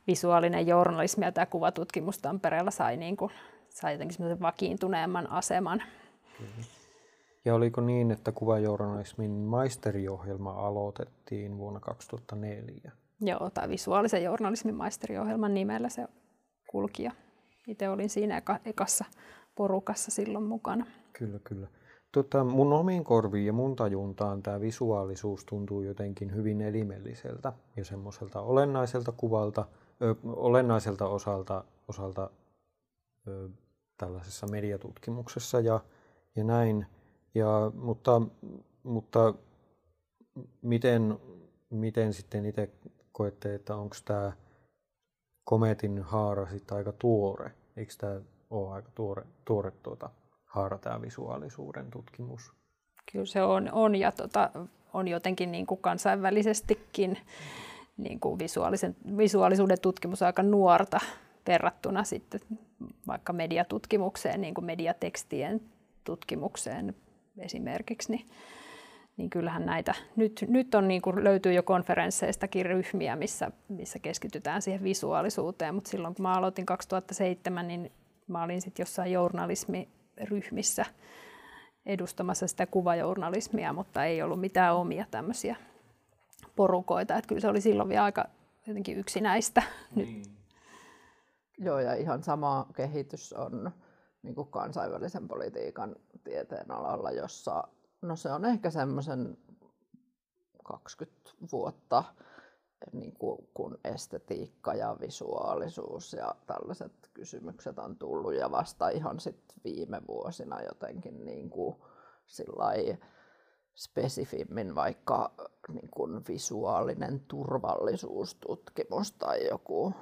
visuaalinen journalismi ja tämä kuvatutkimus Tampereella sai, niin kuin, sai jotenkin vakiintuneemman aseman. Kyllä. Ja oliko niin, että kuvajournalismin maisteriohjelma aloitettiin vuonna 2004? Joo, tai visuaalisen journalismin maisteriohjelman nimellä se kulki. itse olin siinä eka, ekassa porukassa silloin mukana. Kyllä, kyllä. Tota, mun omiin korviin ja mun tajuntaan tämä visuaalisuus tuntuu jotenkin hyvin elimelliseltä ja semmoiselta olennaiselta kuvalta, ö, olennaiselta osalta, osalta ö, tällaisessa mediatutkimuksessa ja, ja näin. Ja, mutta, mutta miten, miten sitten itse koette, että onko tämä kometin haara sitten aika tuore? Eikö tämä ole aika tuore, tuore tuota, haara tämä visuaalisuuden tutkimus? Kyllä se on, on ja tota, on jotenkin niin kuin kansainvälisestikin niin kuin visuaalisen, visuaalisuuden tutkimus aika nuorta verrattuna sitten vaikka mediatutkimukseen, niin kuin mediatekstien tutkimukseen esimerkiksi, niin, niin kyllähän näitä, nyt, nyt on niin kuin, löytyy jo konferensseistakin ryhmiä, missä, missä keskitytään siihen visuaalisuuteen, mutta silloin kun mä aloitin 2007, niin mä olin sitten jossain journalismiryhmissä edustamassa sitä kuvajournalismia, mutta ei ollut mitään omia tämmöisiä porukoita, että kyllä se oli silloin vielä aika jotenkin yksinäistä. Niin. Nyt. Joo, ja ihan sama kehitys on niin kuin kansainvälisen politiikan tieteen alalla, jossa no se on ehkä semmoisen 20 vuotta, niin kuin, kun estetiikka ja visuaalisuus ja tällaiset kysymykset on tullut ja vasta ihan sit viime vuosina jotenkin niin kuin, spesifimmin vaikka niin kuin visuaalinen turvallisuustutkimus tai joku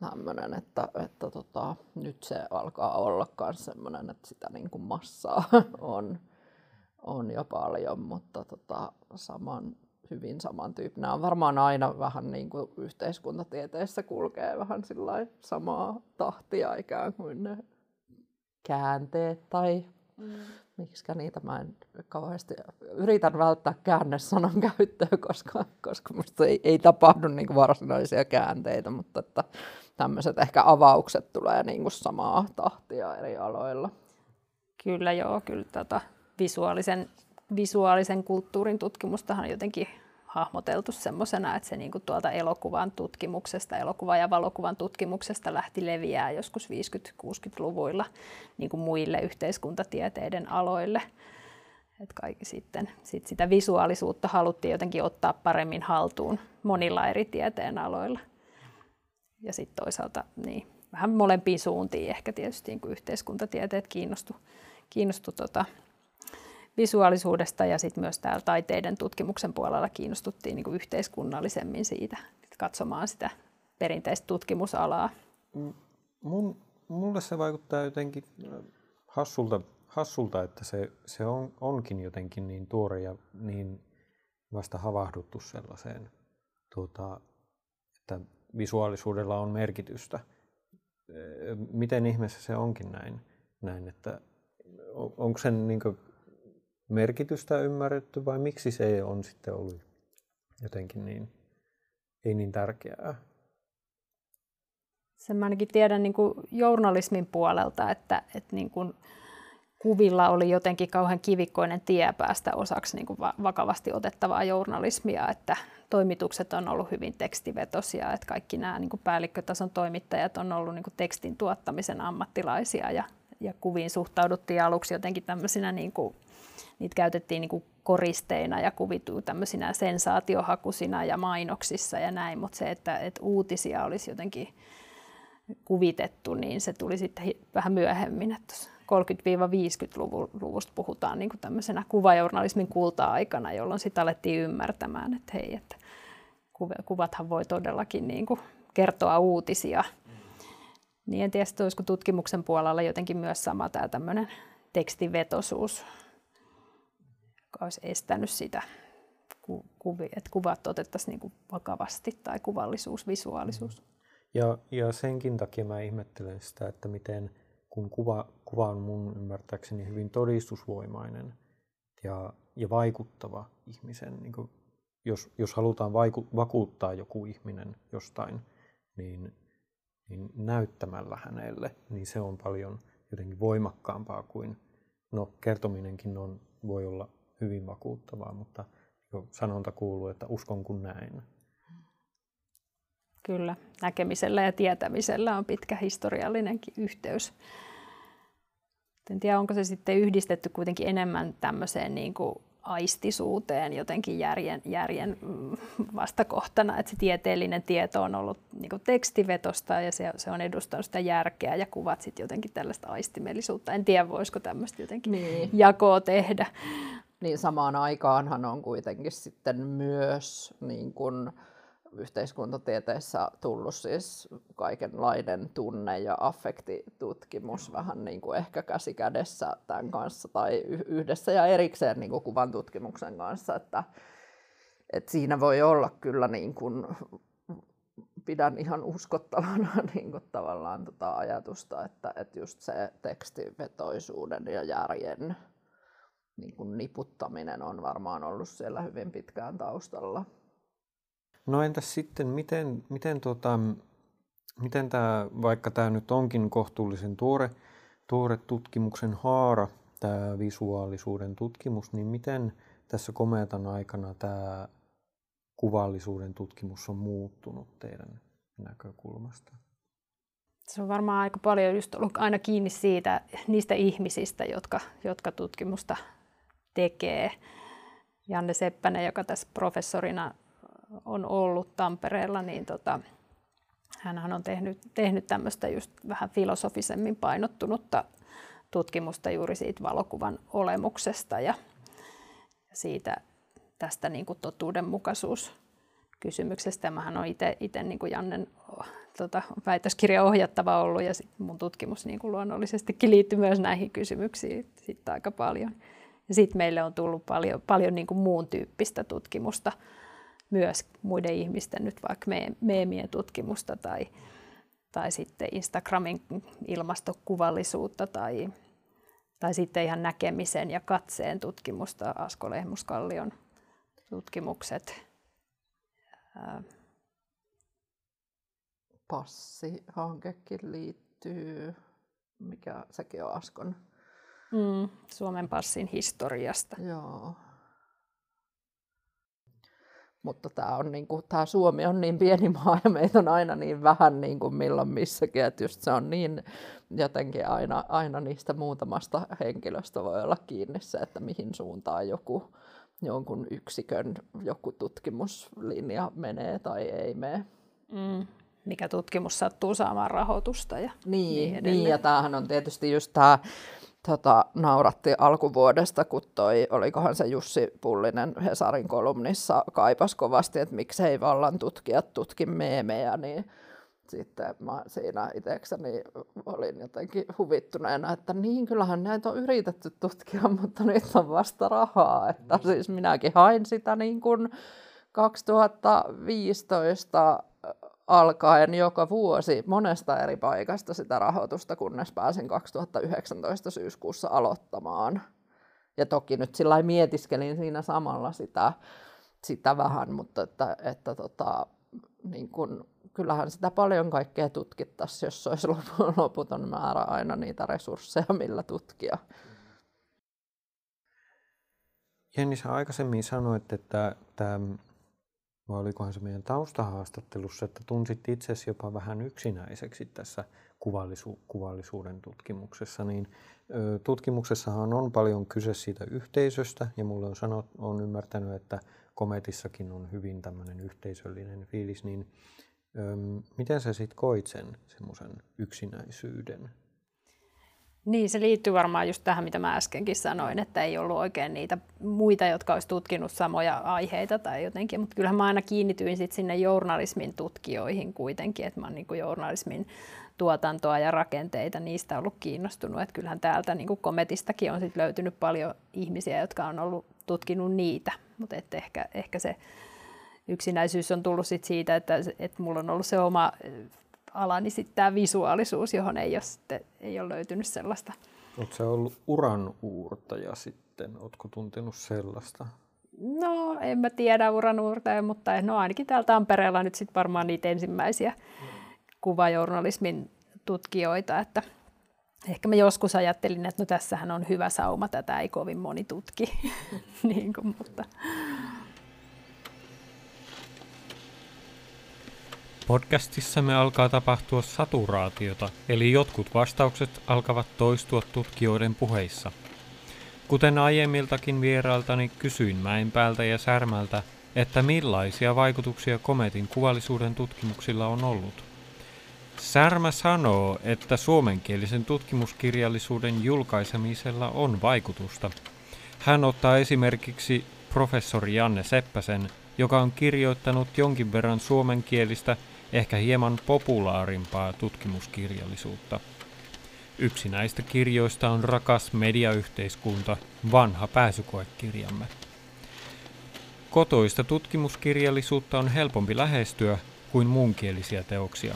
tämmöinen, että, että tota, nyt se alkaa olla myös semmoinen, että sitä niin kuin massaa on, on jo paljon, mutta tota, saman, hyvin samantyyppinen. Nämä on varmaan aina vähän niin kuin yhteiskuntatieteessä kulkee vähän samaa tahtia ikään kuin ne käänteet tai mm miksi niitä mä en kauheasti yritän välttää käännesanan käyttöä, koska, koska musta ei, ei tapahdu niin kuin varsinaisia käänteitä, mutta että tämmöiset ehkä avaukset tulee niin kuin samaa tahtia eri aloilla. Kyllä joo, kyllä tota, visuaalisen, visuaalisen kulttuurin tutkimustahan jotenkin hahmoteltu semmoisena, että se niin kuin tuolta elokuvan tutkimuksesta, elokuva- ja valokuvan tutkimuksesta lähti leviää joskus 50-60-luvuilla niin kuin muille yhteiskuntatieteiden aloille. Et kaikki sitten, sit sitä visuaalisuutta haluttiin jotenkin ottaa paremmin haltuun monilla eri tieteen aloilla. Ja sitten toisaalta niin, vähän molempiin suuntiin ehkä tietysti niin kuin yhteiskuntatieteet kiinnostu, kiinnostu tota, visuaalisuudesta ja sitten myös täällä taiteiden tutkimuksen puolella kiinnostuttiin niin kuin yhteiskunnallisemmin siitä, katsomaan sitä perinteistä tutkimusalaa. Mun mulle se vaikuttaa jotenkin äh, hassulta, hassulta että se, se on, onkin jotenkin niin tuore ja niin vasta havahduttu sellaiseen, tuota, että visuaalisuudella on merkitystä. Miten ihmeessä se onkin näin, näin että onko sen niin merkitystä ymmärretty vai miksi se on sitten ollut jotenkin niin, ei niin tärkeää? Sen mä ainakin tiedän niin kuin journalismin puolelta, että, että niin kuin kuvilla oli jotenkin kauhean kivikkoinen tie päästä osaksi niin kuin vakavasti otettavaa journalismia, että toimitukset on ollut hyvin tekstivetosia, että kaikki nämä niin kuin päällikkötason toimittajat on ollut niin kuin tekstin tuottamisen ammattilaisia ja, ja kuviin suhtauduttiin aluksi jotenkin tämmöisinä, niin kuin, niitä käytettiin niin kuin koristeina ja kuvituu tämmöisinä sensaatiohakusina ja mainoksissa ja näin, mutta se, että, että uutisia olisi jotenkin kuvitettu, niin se tuli sitten vähän myöhemmin, että 30-50-luvusta puhutaan niin kuin tämmöisenä kuvajournalismin kulta-aikana, jolloin sitä alettiin ymmärtämään, että hei, että kuvathan voi todellakin niin kuin kertoa uutisia. Niin en tiedä, olisiko tutkimuksen puolella jotenkin myös sama tämä tämmöinen tekstivetosuus, joka olisi estänyt sitä, että kuvat otettaisiin niin vakavasti tai kuvallisuus, visuaalisuus. Ja, ja senkin takia mä ihmettelen sitä, että miten kun kuva, kuva on mun ymmärtääkseni hyvin todistusvoimainen ja, ja vaikuttava ihmisen, niin kuin, jos, jos halutaan vaiku, vakuuttaa joku ihminen jostain, niin, niin näyttämällä hänelle, niin se on paljon jotenkin voimakkaampaa kuin, no kertominenkin on, voi olla hyvin vakuuttavaa, mutta niin sanonta kuuluu, että uskon kun näin. Kyllä, näkemisellä ja tietämisellä on pitkä historiallinenkin yhteys. En tiedä, onko se sitten yhdistetty kuitenkin enemmän tämmöiseen niin kuin aistisuuteen jotenkin järjen, järjen mm, vastakohtana, että se tieteellinen tieto on ollut niin kuin tekstivetosta ja se, se on edustanut sitä järkeä ja kuvat sitten jotenkin tällaista aistimellisuutta. En tiedä, voisiko tämmöistä jotenkin niin. jakoa tehdä. Niin samaan aikaanhan on kuitenkin sitten myös niin kuin, yhteiskuntatieteessä tullut siis kaikenlainen tunne- ja affektitutkimus vähän niin kuin ehkä käsi kädessä tämän kanssa tai yhdessä ja erikseen niin kuin kuvan tutkimuksen kanssa, että, että siinä voi olla kyllä niin kuin, pidän ihan uskottavana niin kuin tavallaan tota ajatusta, että, että just se tekstivetoisuuden ja järjen niin kuin niputtaminen on varmaan ollut siellä hyvin pitkään taustalla. No entäs sitten, miten, miten, tota, miten tämä, vaikka tämä nyt onkin kohtuullisen tuore, tuore tutkimuksen haara, tämä visuaalisuuden tutkimus, niin miten tässä komeatan aikana tämä kuvallisuuden tutkimus on muuttunut teidän näkökulmasta? Se on varmaan aika paljon just ollut aina kiinni siitä, niistä ihmisistä, jotka, jotka tutkimusta tekee. Janne Seppänen, joka tässä professorina on ollut Tampereella, niin tota, hän on tehnyt, tehnyt tämmöistä just vähän filosofisemmin painottunutta tutkimusta juuri siitä valokuvan olemuksesta ja siitä tästä niin kuin totuudenmukaisuuskysymyksestä. Mähän olen itse niin Jannen tota, väitöskirja ohjattava ollut ja sit mun tutkimus niin kuin luonnollisestikin liittyy myös näihin kysymyksiin sit aika paljon. Sitten meille on tullut paljon, paljon niin kuin muun tyyppistä tutkimusta myös muiden ihmisten nyt vaikka meemien tutkimusta tai, tai sitten Instagramin ilmastokuvallisuutta tai, tai sitten ihan näkemisen ja katseen tutkimusta, Asko Lehmuskallion tutkimukset. Passihankekin liittyy, mikä sekin on Askon. Mm, Suomen passin historiasta. Joo. Mutta tämä, on niin kuin, tämä Suomi on niin pieni maa ja meitä on aina niin vähän niin kuin milloin missäkin, että just se on niin jotenkin aina, aina niistä muutamasta henkilöstä voi olla kiinni se, että mihin suuntaan joku, jonkun yksikön joku tutkimuslinja menee tai ei mene. Mm. Mikä tutkimus sattuu saamaan rahoitusta ja niin, niin, niin ja tämähän on tietysti just tämä tota, nauratti alkuvuodesta, kun toi, olikohan se Jussi Pullinen Hesarin kolumnissa kaipas kovasti, että miksei vallan tutkijat tutki meemejä, niin sitten mä siinä itsekseni olin jotenkin huvittuneena, että niin kyllähän näitä on yritetty tutkia, mutta nyt on vasta rahaa. Että siis minäkin hain sitä niin kuin 2015 alkaen joka vuosi monesta eri paikasta sitä rahoitusta, kunnes pääsin 2019 syyskuussa aloittamaan. Ja toki nyt sillä mietiskelin siinä samalla sitä, sitä vähän, mutta että, että tota, niin kun, kyllähän sitä paljon kaikkea tutkittaisiin, jos olisi loputon määrä aina niitä resursseja, millä tutkia. Jenni, sä aikaisemmin sanoit, että tämä vai olikohan se meidän taustahaastattelussa, että tunsit itsesi jopa vähän yksinäiseksi tässä kuvallisu- kuvallisuuden tutkimuksessa, niin ö, tutkimuksessahan on paljon kyse siitä yhteisöstä, ja mulle on, sanot, on ymmärtänyt, että kometissakin on hyvin tämmöinen yhteisöllinen fiilis, niin ö, miten sä sitten koit sen semmoisen yksinäisyyden? Niin, se liittyy varmaan just tähän, mitä mä äskenkin sanoin, että ei ollut oikein niitä muita, jotka olisi tutkinut samoja aiheita tai jotenkin, mutta kyllähän mä aina kiinnityin sit sinne journalismin tutkijoihin kuitenkin, että mä oon niin journalismin tuotantoa ja rakenteita, niistä ollut kiinnostunut, että kyllähän täältä niin kuin kometistakin on sit löytynyt paljon ihmisiä, jotka on ollut tutkinut niitä, mutta ehkä, ehkä se yksinäisyys on tullut sit siitä, että, että mulla on ollut se oma ala, niin sitten tämä visuaalisuus, johon ei ole, sitten, ei ole löytynyt sellaista. Oletko ollut uran uurtaja sitten? Oletko tuntenut sellaista? No, en mä tiedä uran uurtaja, mutta no ainakin täällä Tampereella nyt sitten varmaan niitä ensimmäisiä mm. kuvajournalismin tutkijoita, että ehkä mä joskus ajattelin, että no tässähän on hyvä sauma, tätä ei kovin moni tutki, niin kuin, mutta Podcastissamme alkaa tapahtua saturaatiota, eli jotkut vastaukset alkavat toistua tutkijoiden puheissa. Kuten aiemmiltakin vierailtani kysyin Mäenpäältä ja Särmältä, että millaisia vaikutuksia kometin kuvallisuuden tutkimuksilla on ollut. Särmä sanoo, että suomenkielisen tutkimuskirjallisuuden julkaisemisella on vaikutusta. Hän ottaa esimerkiksi professori Janne Seppäsen, joka on kirjoittanut jonkin verran suomenkielistä ehkä hieman populaarimpaa tutkimuskirjallisuutta. Yksi näistä kirjoista on Rakas mediayhteiskunta, vanha pääsykoekirjamme. Kotoista tutkimuskirjallisuutta on helpompi lähestyä kuin muunkielisiä teoksia.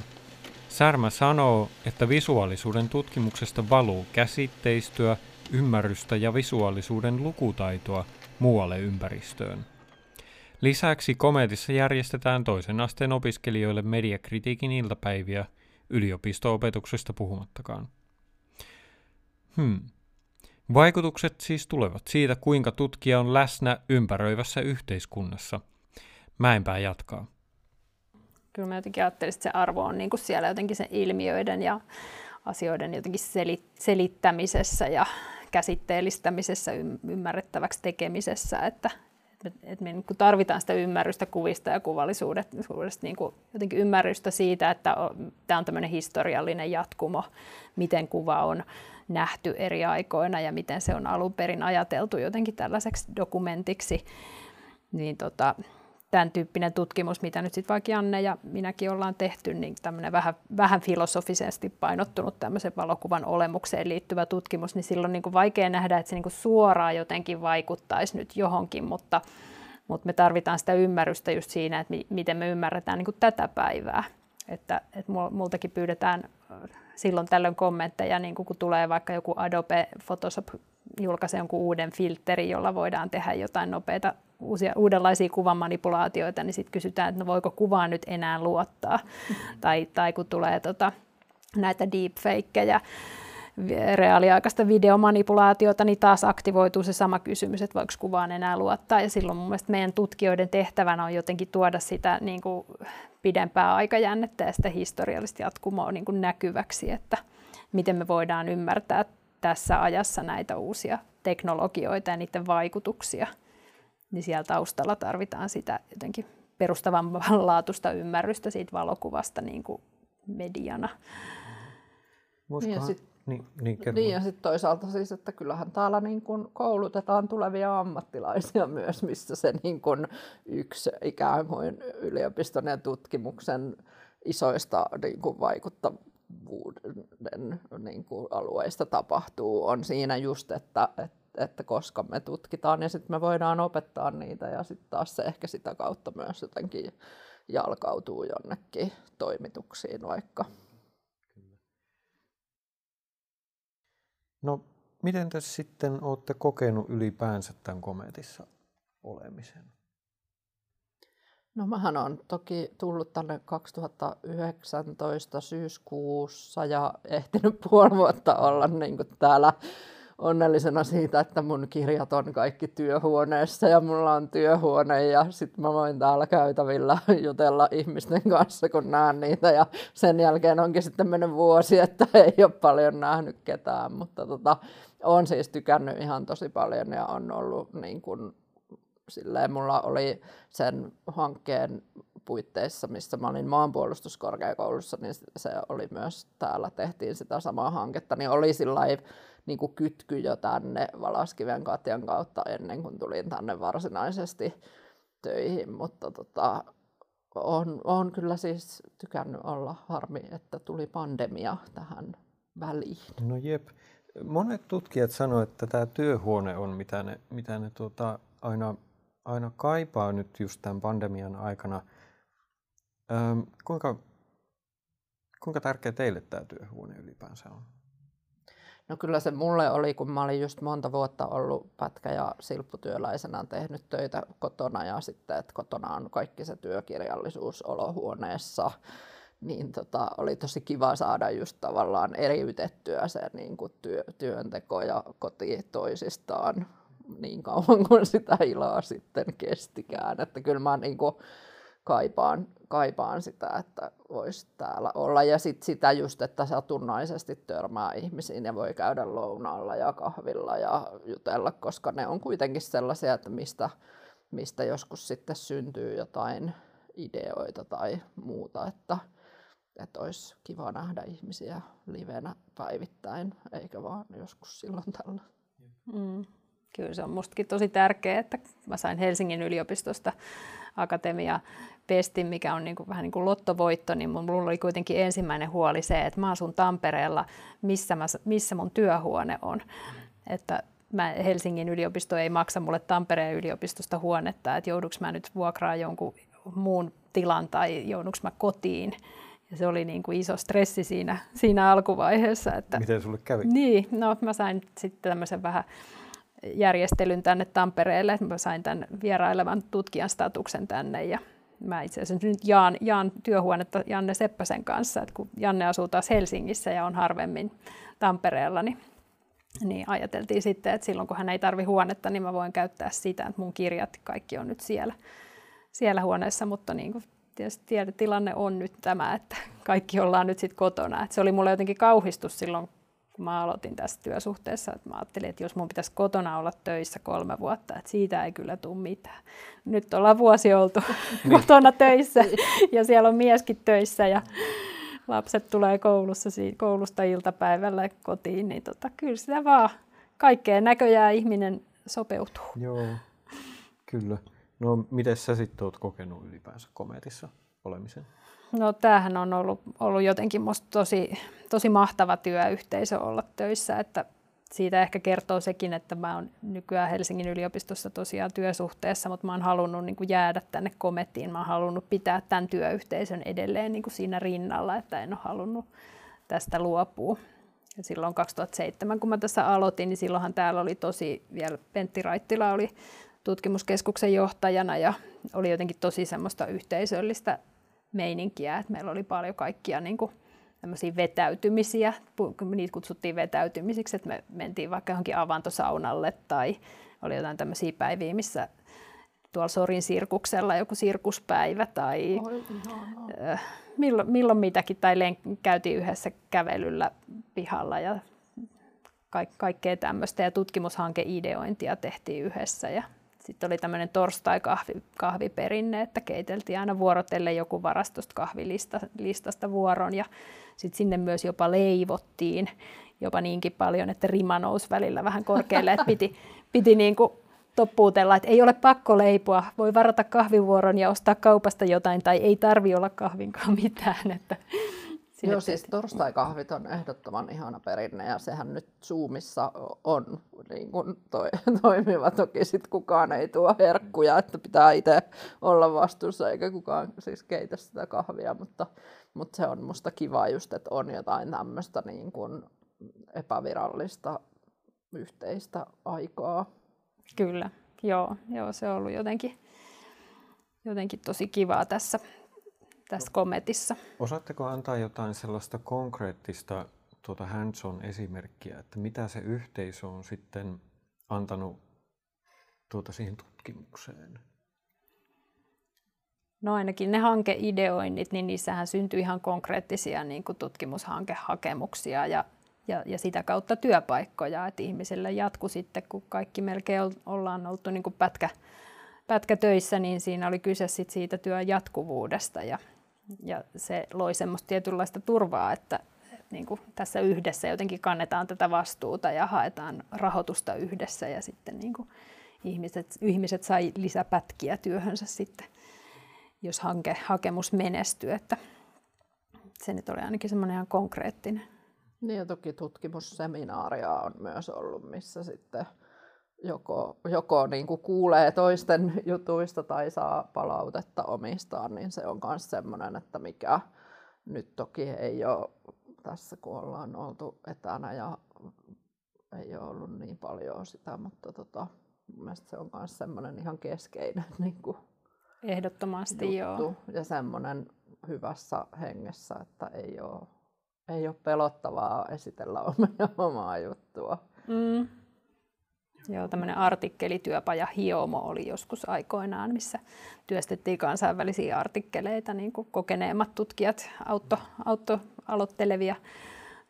Särmä sanoo, että visuaalisuuden tutkimuksesta valuu käsitteistyä, ymmärrystä ja visuaalisuuden lukutaitoa muualle ympäristöön. Lisäksi Kometissa järjestetään toisen asteen opiskelijoille mediakritiikin iltapäiviä, yliopisto-opetuksesta puhumattakaan. Hmm. Vaikutukset siis tulevat siitä, kuinka tutkija on läsnä ympäröivässä yhteiskunnassa. Mäenpää jatkaa. Kyllä mä jotenkin ajattelisin, että se arvo on niin kuin siellä jotenkin sen ilmiöiden ja asioiden jotenkin selittämisessä ja käsitteellistämisessä, ymmärrettäväksi tekemisessä, että, et, et me niin tarvitaan sitä ymmärrystä kuvista ja kuvallisuudesta, niin kuin jotenkin ymmärrystä siitä, että tämä on tämmöinen historiallinen jatkumo, miten kuva on nähty eri aikoina ja miten se on alun perin ajateltu jotenkin tällaiseksi dokumentiksi. Niin tota, tämän tyyppinen tutkimus, mitä nyt sitten vaikka Janne ja minäkin ollaan tehty, niin tämmöinen vähän, vähän filosofisesti painottunut tämmöisen valokuvan olemukseen liittyvä tutkimus, niin silloin niin kuin vaikea nähdä, että se niin kuin suoraan jotenkin vaikuttaisi nyt johonkin, mutta, mutta me tarvitaan sitä ymmärrystä just siinä, että miten me ymmärretään niin kuin tätä päivää. Että, että multakin pyydetään silloin tällöin kommentteja, niin kun tulee vaikka joku Adobe Photoshop julkaisee jonkun uuden filterin, jolla voidaan tehdä jotain nopeita uusia, uudenlaisia kuvamanipulaatioita, niin sitten kysytään, että no voiko kuvaan nyt enää luottaa. Mm-hmm. Tai, tai kun tulee tota, näitä deepfakeja, reaaliaikaista videomanipulaatiota, niin taas aktivoituu se sama kysymys, että voiko kuvaan enää luottaa. Ja silloin mun mielestä meidän tutkijoiden tehtävänä on jotenkin tuoda sitä niin kuin pidempää aikajännettä ja sitä historiallista jatkumoa niin kuin näkyväksi, että miten me voidaan ymmärtää tässä ajassa näitä uusia teknologioita ja niiden vaikutuksia. Niin siellä taustalla tarvitaan sitä jotenkin perustavanlaatuista ymmärrystä siitä valokuvasta niin kuin mediana. Niin ja sitten niin, niin, niin ja sitten toisaalta siis, että kyllähän täällä niin kun koulutetaan tulevia ammattilaisia myös, missä se niin kun yksi ikään kuin yliopiston ja tutkimuksen isoista niin kuin vaikuttavuuden niin kuin alueista tapahtuu, on siinä just, että, että, että koska me tutkitaan ja sitten me voidaan opettaa niitä ja sitten taas se ehkä sitä kautta myös jotenkin jalkautuu jonnekin toimituksiin vaikka. No, miten te sitten olette kokenut ylipäänsä tämän kometissa olemisen? No mähän on toki tullut tänne 2019 syyskuussa ja ehtinyt puoli vuotta olla niin täällä onnellisena siitä, että mun kirjat on kaikki työhuoneessa ja mulla on työhuone ja sitten mä voin täällä käytävillä jutella ihmisten kanssa, kun näen niitä. Ja sen jälkeen onkin sitten mennyt vuosi, että ei ole paljon nähnyt ketään, mutta tota, on siis tykännyt ihan tosi paljon ja on ollut niin kuin, silleen, mulla oli sen hankkeen puitteissa, missä mä olin maanpuolustuskorkeakoulussa, niin se oli myös täällä, tehtiin sitä samaa hanketta, niin oli sillä niin kuin kytky jo tänne Valaskiven Katjan kautta ennen kuin tulin tänne varsinaisesti töihin, mutta tota, on, on kyllä siis tykännyt olla harmi, että tuli pandemia tähän väliin. No jep. Monet tutkijat sanoivat, että tämä työhuone on, mitä ne, mitä ne tuota, aina, aina kaipaa nyt just tämän pandemian aikana. Öm, kuinka, kuinka tärkeä teille tämä työhuone ylipäänsä on? No kyllä se mulle oli, kun mä olin just monta vuotta ollut pätkä- ja silpputyöläisenä tehnyt töitä kotona ja sitten, että kotona on kaikki se työkirjallisuus olohuoneessa, niin tota, oli tosi kiva saada just tavallaan eriytettyä se niin kuin työ, työnteko ja koti toisistaan niin kauan kuin sitä iloa sitten kestikään. Että kyllä mä niin kuin, kaipaan, kaipaan sitä, että voisi täällä olla. Ja sitten sitä just, että satunnaisesti törmää ihmisiin ja voi käydä lounaalla ja kahvilla ja jutella, koska ne on kuitenkin sellaisia, että mistä, mistä joskus sitten syntyy jotain ideoita tai muuta, että, että olisi kiva nähdä ihmisiä livenä päivittäin, eikä vaan joskus silloin tällä. Mm. Kyllä se on mustakin tosi tärkeää, että mä sain Helsingin yliopistosta akatemia pestin, mikä on niin kuin, vähän niin kuin lottovoitto, niin mulla oli kuitenkin ensimmäinen huoli se, että mä asun Tampereella, missä, mä, missä mun työhuone on. Että mä, Helsingin yliopisto ei maksa mulle Tampereen yliopistosta huonetta, että jouduks mä nyt vuokraa jonkun muun tilan tai jouduks mä kotiin. Ja se oli niin kuin iso stressi siinä, siinä alkuvaiheessa. Että, Miten sulle kävi? Niin, no mä sain sitten tämmöisen vähän järjestelyn tänne Tampereelle, että mä sain tämän vierailevan tutkijan statuksen tänne ja mä itse asiassa nyt jaan, jaan työhuonetta Janne Seppäsen kanssa, että kun Janne asuu taas Helsingissä ja on harvemmin Tampereella, niin, niin ajateltiin sitten, että silloin kun hän ei tarvi huonetta, niin mä voin käyttää sitä, että mun kirjat kaikki on nyt siellä, siellä huoneessa, mutta niin kuin tietysti tilanne on nyt tämä, että kaikki ollaan nyt sitten kotona. Että se oli mulle jotenkin kauhistus silloin, kun mä aloitin tässä työsuhteessa, että mä ajattelin, että jos mun pitäisi kotona olla töissä kolme vuotta, että siitä ei kyllä tule mitään. Nyt ollaan vuosi oltu niin. kotona töissä ja siellä on mieskin töissä ja lapset tulee koulussa, koulusta iltapäivällä kotiin, niin tota, kyllä sitä vaan kaikkeen näköjään ihminen sopeutuu. Joo, kyllä. No, miten sä sitten oot kokenut ylipäänsä kometissa olemisen? No tämähän on ollut, ollut jotenkin musta tosi, tosi mahtava työyhteisö olla töissä, että siitä ehkä kertoo sekin, että mä oon nykyään Helsingin yliopistossa tosiaan työsuhteessa, mutta mä oon halunnut niin kuin jäädä tänne komettiin. Mä oon halunnut pitää tämän työyhteisön edelleen niin kuin siinä rinnalla, että en ole halunnut tästä luopua. Ja silloin 2007, kun mä tässä aloitin, niin silloinhan täällä oli tosi, vielä Pentti Raittila oli tutkimuskeskuksen johtajana ja oli jotenkin tosi semmoista yhteisöllistä meininkiä, että meillä oli paljon kaikkia niin kuin, vetäytymisiä, niitä kutsuttiin vetäytymisiksi, että me mentiin vaikka johonkin avantosaunalle tai oli jotain tämmöisiä päiviä, missä tuolla Sorin sirkuksella joku sirkuspäivä tai Oi, äh, milloin, milloin mitäkin, tai len- käytiin yhdessä kävelyllä pihalla ja ka- kaikkea tämmöistä ja tutkimushankeideointia tehtiin yhdessä ja sitten oli tämmöinen torstai-kahviperinne, että keiteltiin aina vuorotelle joku varastosta kahvilistasta vuoron ja sitten sinne myös jopa leivottiin jopa niinkin paljon, että rima nousi välillä vähän korkealle, että piti, piti niin kuin toppuutella, että ei ole pakko leipoa, voi varata kahvivuoron ja ostaa kaupasta jotain, tai ei tarvi olla kahvinkaan mitään. Että Sinne Joo, siis torstai-kahvit on ehdottoman ihana perinne ja sehän nyt Zoomissa on niin kuin toi, toimiva. Toki sit kukaan ei tuo herkkuja, että pitää itse olla vastuussa eikä kukaan siis keitä sitä kahvia, mutta, mutta se on musta kiva just, että on jotain tämmöistä niin kuin epävirallista yhteistä aikaa. Kyllä, joo, joo se on ollut jotenkin, jotenkin tosi kivaa tässä tässä kommentissa. Osaatteko antaa jotain sellaista konkreettista tuota hands-on esimerkkiä, että mitä se yhteisö on sitten antanut tuota siihen tutkimukseen? No ainakin ne hankeideoinnit, niin niissähän syntyy ihan konkreettisia niin kuin tutkimushankehakemuksia ja, ja, ja sitä kautta työpaikkoja, että ihmisille jatku sitten, kun kaikki melkein ollaan oltu niin kuin pätkä, pätkätöissä, niin siinä oli kyse sit siitä työn jatkuvuudesta ja, ja se loi semmoista tietynlaista turvaa, että niin kuin tässä yhdessä jotenkin kannetaan tätä vastuuta ja haetaan rahoitusta yhdessä ja sitten niin kuin ihmiset, ihmiset sai lisäpätkiä työhönsä sitten, jos hanke, hakemus menestyy. Että se nyt oli ainakin semmoinen ihan konkreettinen. Niin ja toki tutkimusseminaaria on myös ollut, missä sitten joko, joko niin kuin kuulee toisten jutuista tai saa palautetta omistaan, niin se on myös sellainen, että mikä nyt toki ei ole tässä, kun ollaan oltu etänä ja ei ole ollut niin paljon sitä, mutta tota, mielestäni se on myös semmoinen ihan keskeinen niin kuin Ehdottomasti juttu. joo. Ja semmoinen hyvässä hengessä, että ei ole, ei ole pelottavaa esitellä omaa juttua. Mm. Joo, tämmöinen artikkelityöpaja Hiomo oli joskus aikoinaan, missä työstettiin kansainvälisiä artikkeleita, niin kuin kokeneemmat tutkijat auto, auto aloittelevia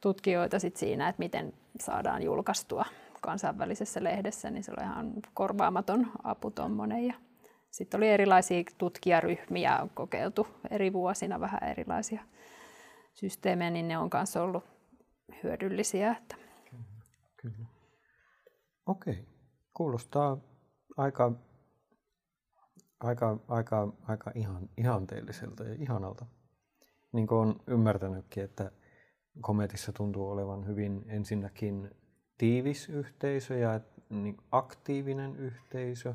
tutkijoita sit siinä, että miten saadaan julkaistua kansainvälisessä lehdessä, niin se oli ihan korvaamaton apu tuommoinen. Ja sitten oli erilaisia tutkijaryhmiä kokeiltu eri vuosina vähän erilaisia systeemejä, niin ne on myös ollut hyödyllisiä. Että... Kyllä, kyllä. Okei, kuulostaa aika, aika, aika, aika ihan, ihanteelliselta ja ihanalta. Niin kuin olen ymmärtänytkin, että Kometissa tuntuu olevan hyvin ensinnäkin tiivis yhteisö ja niin aktiivinen yhteisö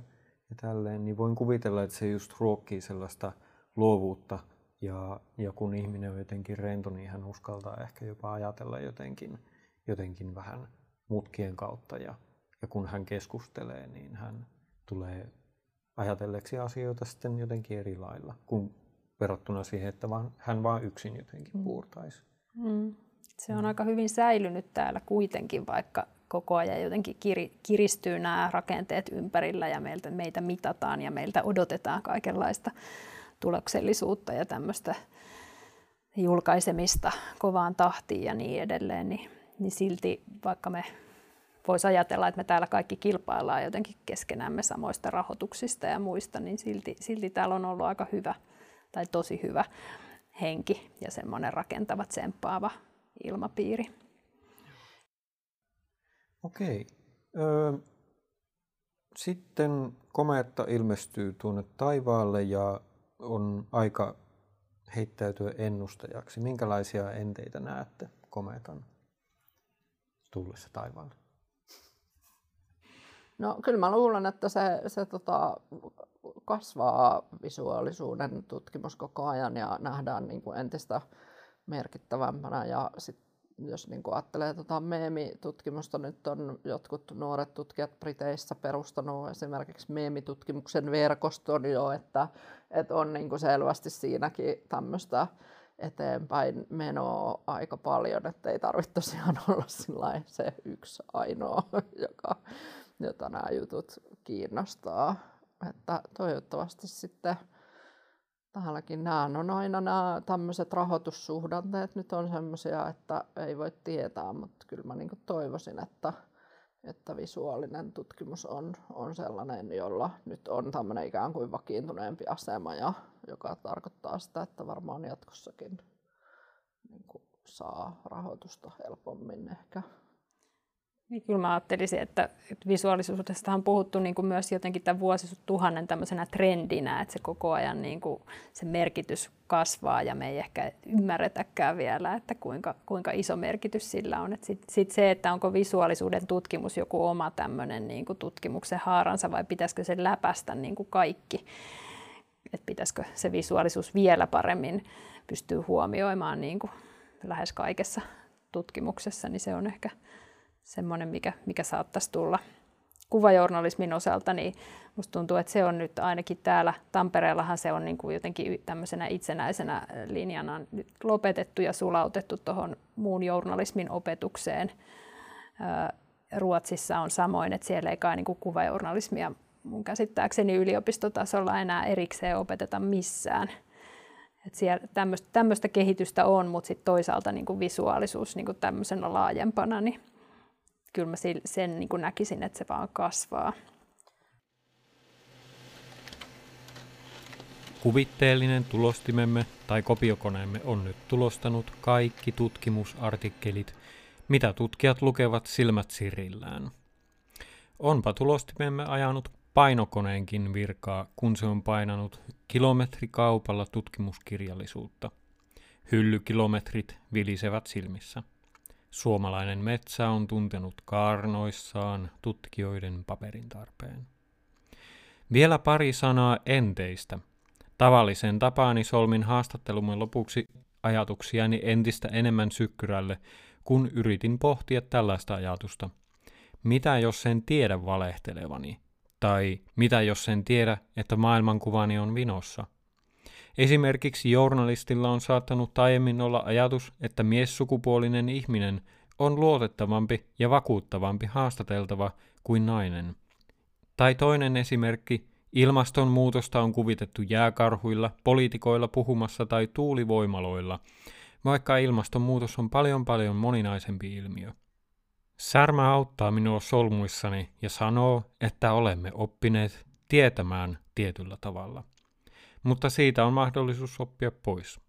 ja tälleen, niin voin kuvitella, että se just ruokkii sellaista luovuutta ja, ja kun ihminen on jotenkin rento, niin hän uskaltaa ehkä jopa ajatella jotenkin, jotenkin vähän mutkien kautta ja ja kun hän keskustelee, niin hän tulee ajatelleeksi asioita sitten jotenkin eri lailla, kuin verrattuna siihen, että vaan, hän vaan yksin jotenkin mm. puurtaisi. Mm. Se on mm. aika hyvin säilynyt täällä kuitenkin, vaikka koko ajan jotenkin kiristyy nämä rakenteet ympärillä ja meiltä, meitä mitataan ja meiltä odotetaan kaikenlaista tuloksellisuutta ja tämmöistä julkaisemista kovaan tahtiin ja niin edelleen, niin, niin silti vaikka me voisi ajatella, että me täällä kaikki kilpaillaan jotenkin keskenämme samoista rahoituksista ja muista, niin silti, silti täällä on ollut aika hyvä tai tosi hyvä henki ja semmoinen rakentava, tsemppaava ilmapiiri. Okei. Öö, sitten kometta ilmestyy tuonne taivaalle ja on aika heittäytyä ennustajaksi. Minkälaisia enteitä näette kometan tullessa taivaalle? No kyllä mä luulen, että se, se tota, kasvaa visuaalisuuden tutkimus koko ajan ja nähdään niin kuin entistä merkittävämpänä. Ja sit, jos niin kuin ajattelee tota meemitutkimusta, nyt on jotkut nuoret tutkijat Briteissä perustanut esimerkiksi meemitutkimuksen verkoston jo, että, että on niin kuin selvästi siinäkin tämmöistä eteenpäin menoa aika paljon, että ei tarvitse tosiaan olla se yksi ainoa, joka jota nämä jutut kiinnostaa. Että toivottavasti sitten täälläkin nämä on aina nämä tämmöiset rahoitussuhdanteet nyt on semmoisia, että ei voi tietää, mutta kyllä mä niin toivoisin, että, että visuaalinen tutkimus on, on sellainen, jolla nyt on tämmöinen ikään kuin vakiintuneempi asema, ja, joka tarkoittaa sitä, että varmaan jatkossakin niin saa rahoitusta helpommin ehkä. Niin kyllä mä ajattelisin, että, visuaalisuudesta on puhuttu niin kuin myös jotenkin tämän vuosituhannen tämmöisenä trendinä, että se koko ajan niin kuin se merkitys kasvaa ja me ei ehkä ymmärretäkään vielä, että kuinka, kuinka iso merkitys sillä on. Sitten sit se, että onko visuaalisuuden tutkimus joku oma tämmöinen niin kuin tutkimuksen haaransa vai pitäisikö se läpästä niin kuin kaikki, että pitäisikö se visuaalisuus vielä paremmin pystyä huomioimaan niin kuin lähes kaikessa tutkimuksessa, niin se on ehkä semmoinen, mikä, mikä saattaisi tulla kuvajournalismin osalta, niin musta tuntuu, että se on nyt ainakin täällä Tampereellahan se on niin kuin jotenkin tämmöisenä itsenäisenä linjana nyt lopetettu ja sulautettu tuohon muun journalismin opetukseen. Ruotsissa on samoin, että siellä ei kai niin kuin kuvajournalismia mun käsittääkseni yliopistotasolla enää erikseen opeteta missään. Et siellä tämmöistä kehitystä on, mutta sitten toisaalta niin kuin visuaalisuus niin kuin tämmöisenä laajempana, niin kyllä mä sen niin kuin näkisin, että se vaan kasvaa. Kuvitteellinen tulostimemme tai kopiokoneemme on nyt tulostanut kaikki tutkimusartikkelit, mitä tutkijat lukevat silmät sirillään. Onpa tulostimemme ajanut painokoneenkin virkaa, kun se on painanut kilometrikaupalla tutkimuskirjallisuutta. Hyllykilometrit vilisevät silmissä. Suomalainen metsä on tuntenut kaarnoissaan tutkijoiden paperin tarpeen. Vielä pari sanaa enteistä. Tavallisen tapaani solmin haastattelumme lopuksi ajatuksiani entistä enemmän sykkyrälle, kun yritin pohtia tällaista ajatusta. Mitä jos sen tiedä valehtelevani? Tai mitä jos sen tiedä, että maailmankuvani on vinossa? Esimerkiksi journalistilla on saattanut aiemmin olla ajatus, että miessukupuolinen ihminen on luotettavampi ja vakuuttavampi haastateltava kuin nainen. Tai toinen esimerkki, ilmastonmuutosta on kuvitettu jääkarhuilla, poliitikoilla puhumassa tai tuulivoimaloilla, vaikka ilmastonmuutos on paljon paljon moninaisempi ilmiö. Särmä auttaa minua solmuissani ja sanoo, että olemme oppineet tietämään tietyllä tavalla mutta siitä on mahdollisuus oppia pois.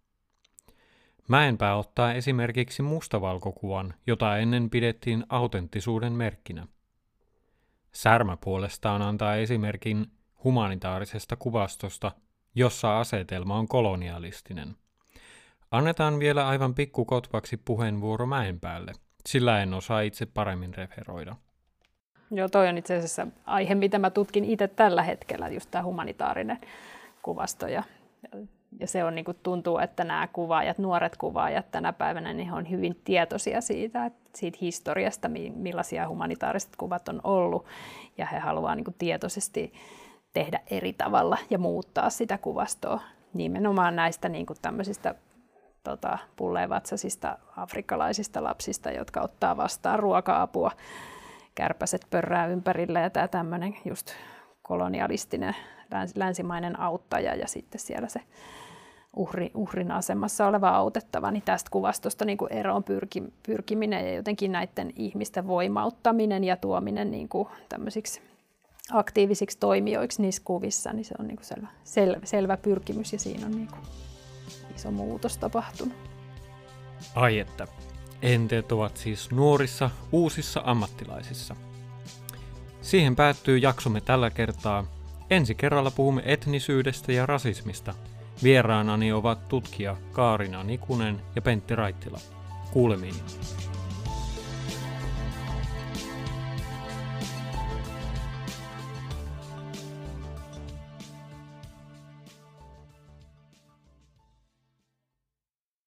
Mäenpää ottaa esimerkiksi mustavalkokuvan, jota ennen pidettiin autenttisuuden merkkinä. Särmä puolestaan antaa esimerkin humanitaarisesta kuvastosta, jossa asetelma on kolonialistinen. Annetaan vielä aivan pikkukotvaksi puheenvuoro Mäenpäälle, sillä en osaa itse paremmin referoida. Joo, toi on itse asiassa aihe, mitä mä tutkin itse tällä hetkellä, just tämä humanitaarinen kuvasto. Ja, ja se on niin kuin tuntuu, että nämä kuvaajat, nuoret kuvaajat tänä päivänä, niin on hyvin tietoisia siitä, siitä historiasta, millaisia humanitaariset kuvat on ollut. Ja he haluavat niin tietoisesti tehdä eri tavalla ja muuttaa sitä kuvastoa nimenomaan näistä niin kuin tämmöisistä tota, pulleenvatsasista afrikkalaisista lapsista, jotka ottaa vastaan ruoka-apua. Kärpäset pörrää ympärillä ja tämä tämmöinen just kolonialistinen länsimainen auttaja ja sitten siellä se uhri, uhrin asemassa oleva autettava, niin tästä kuvastosta niin kuin eroon pyrki, pyrkiminen ja jotenkin näiden ihmisten voimauttaminen ja tuominen niin kuin tämmöisiksi aktiivisiksi toimijoiksi niissä kuvissa, niin se on niin kuin selvä, selvä, selvä pyrkimys ja siinä on niin kuin iso muutos tapahtunut. Ai että, enteet ovat siis nuorissa, uusissa ammattilaisissa. Siihen päättyy jaksomme tällä kertaa. Ensi kerralla puhumme etnisyydestä ja rasismista. Vieraanani ovat tutkija Kaarina Nikunen ja Pentti Raittila. Kuulemiin.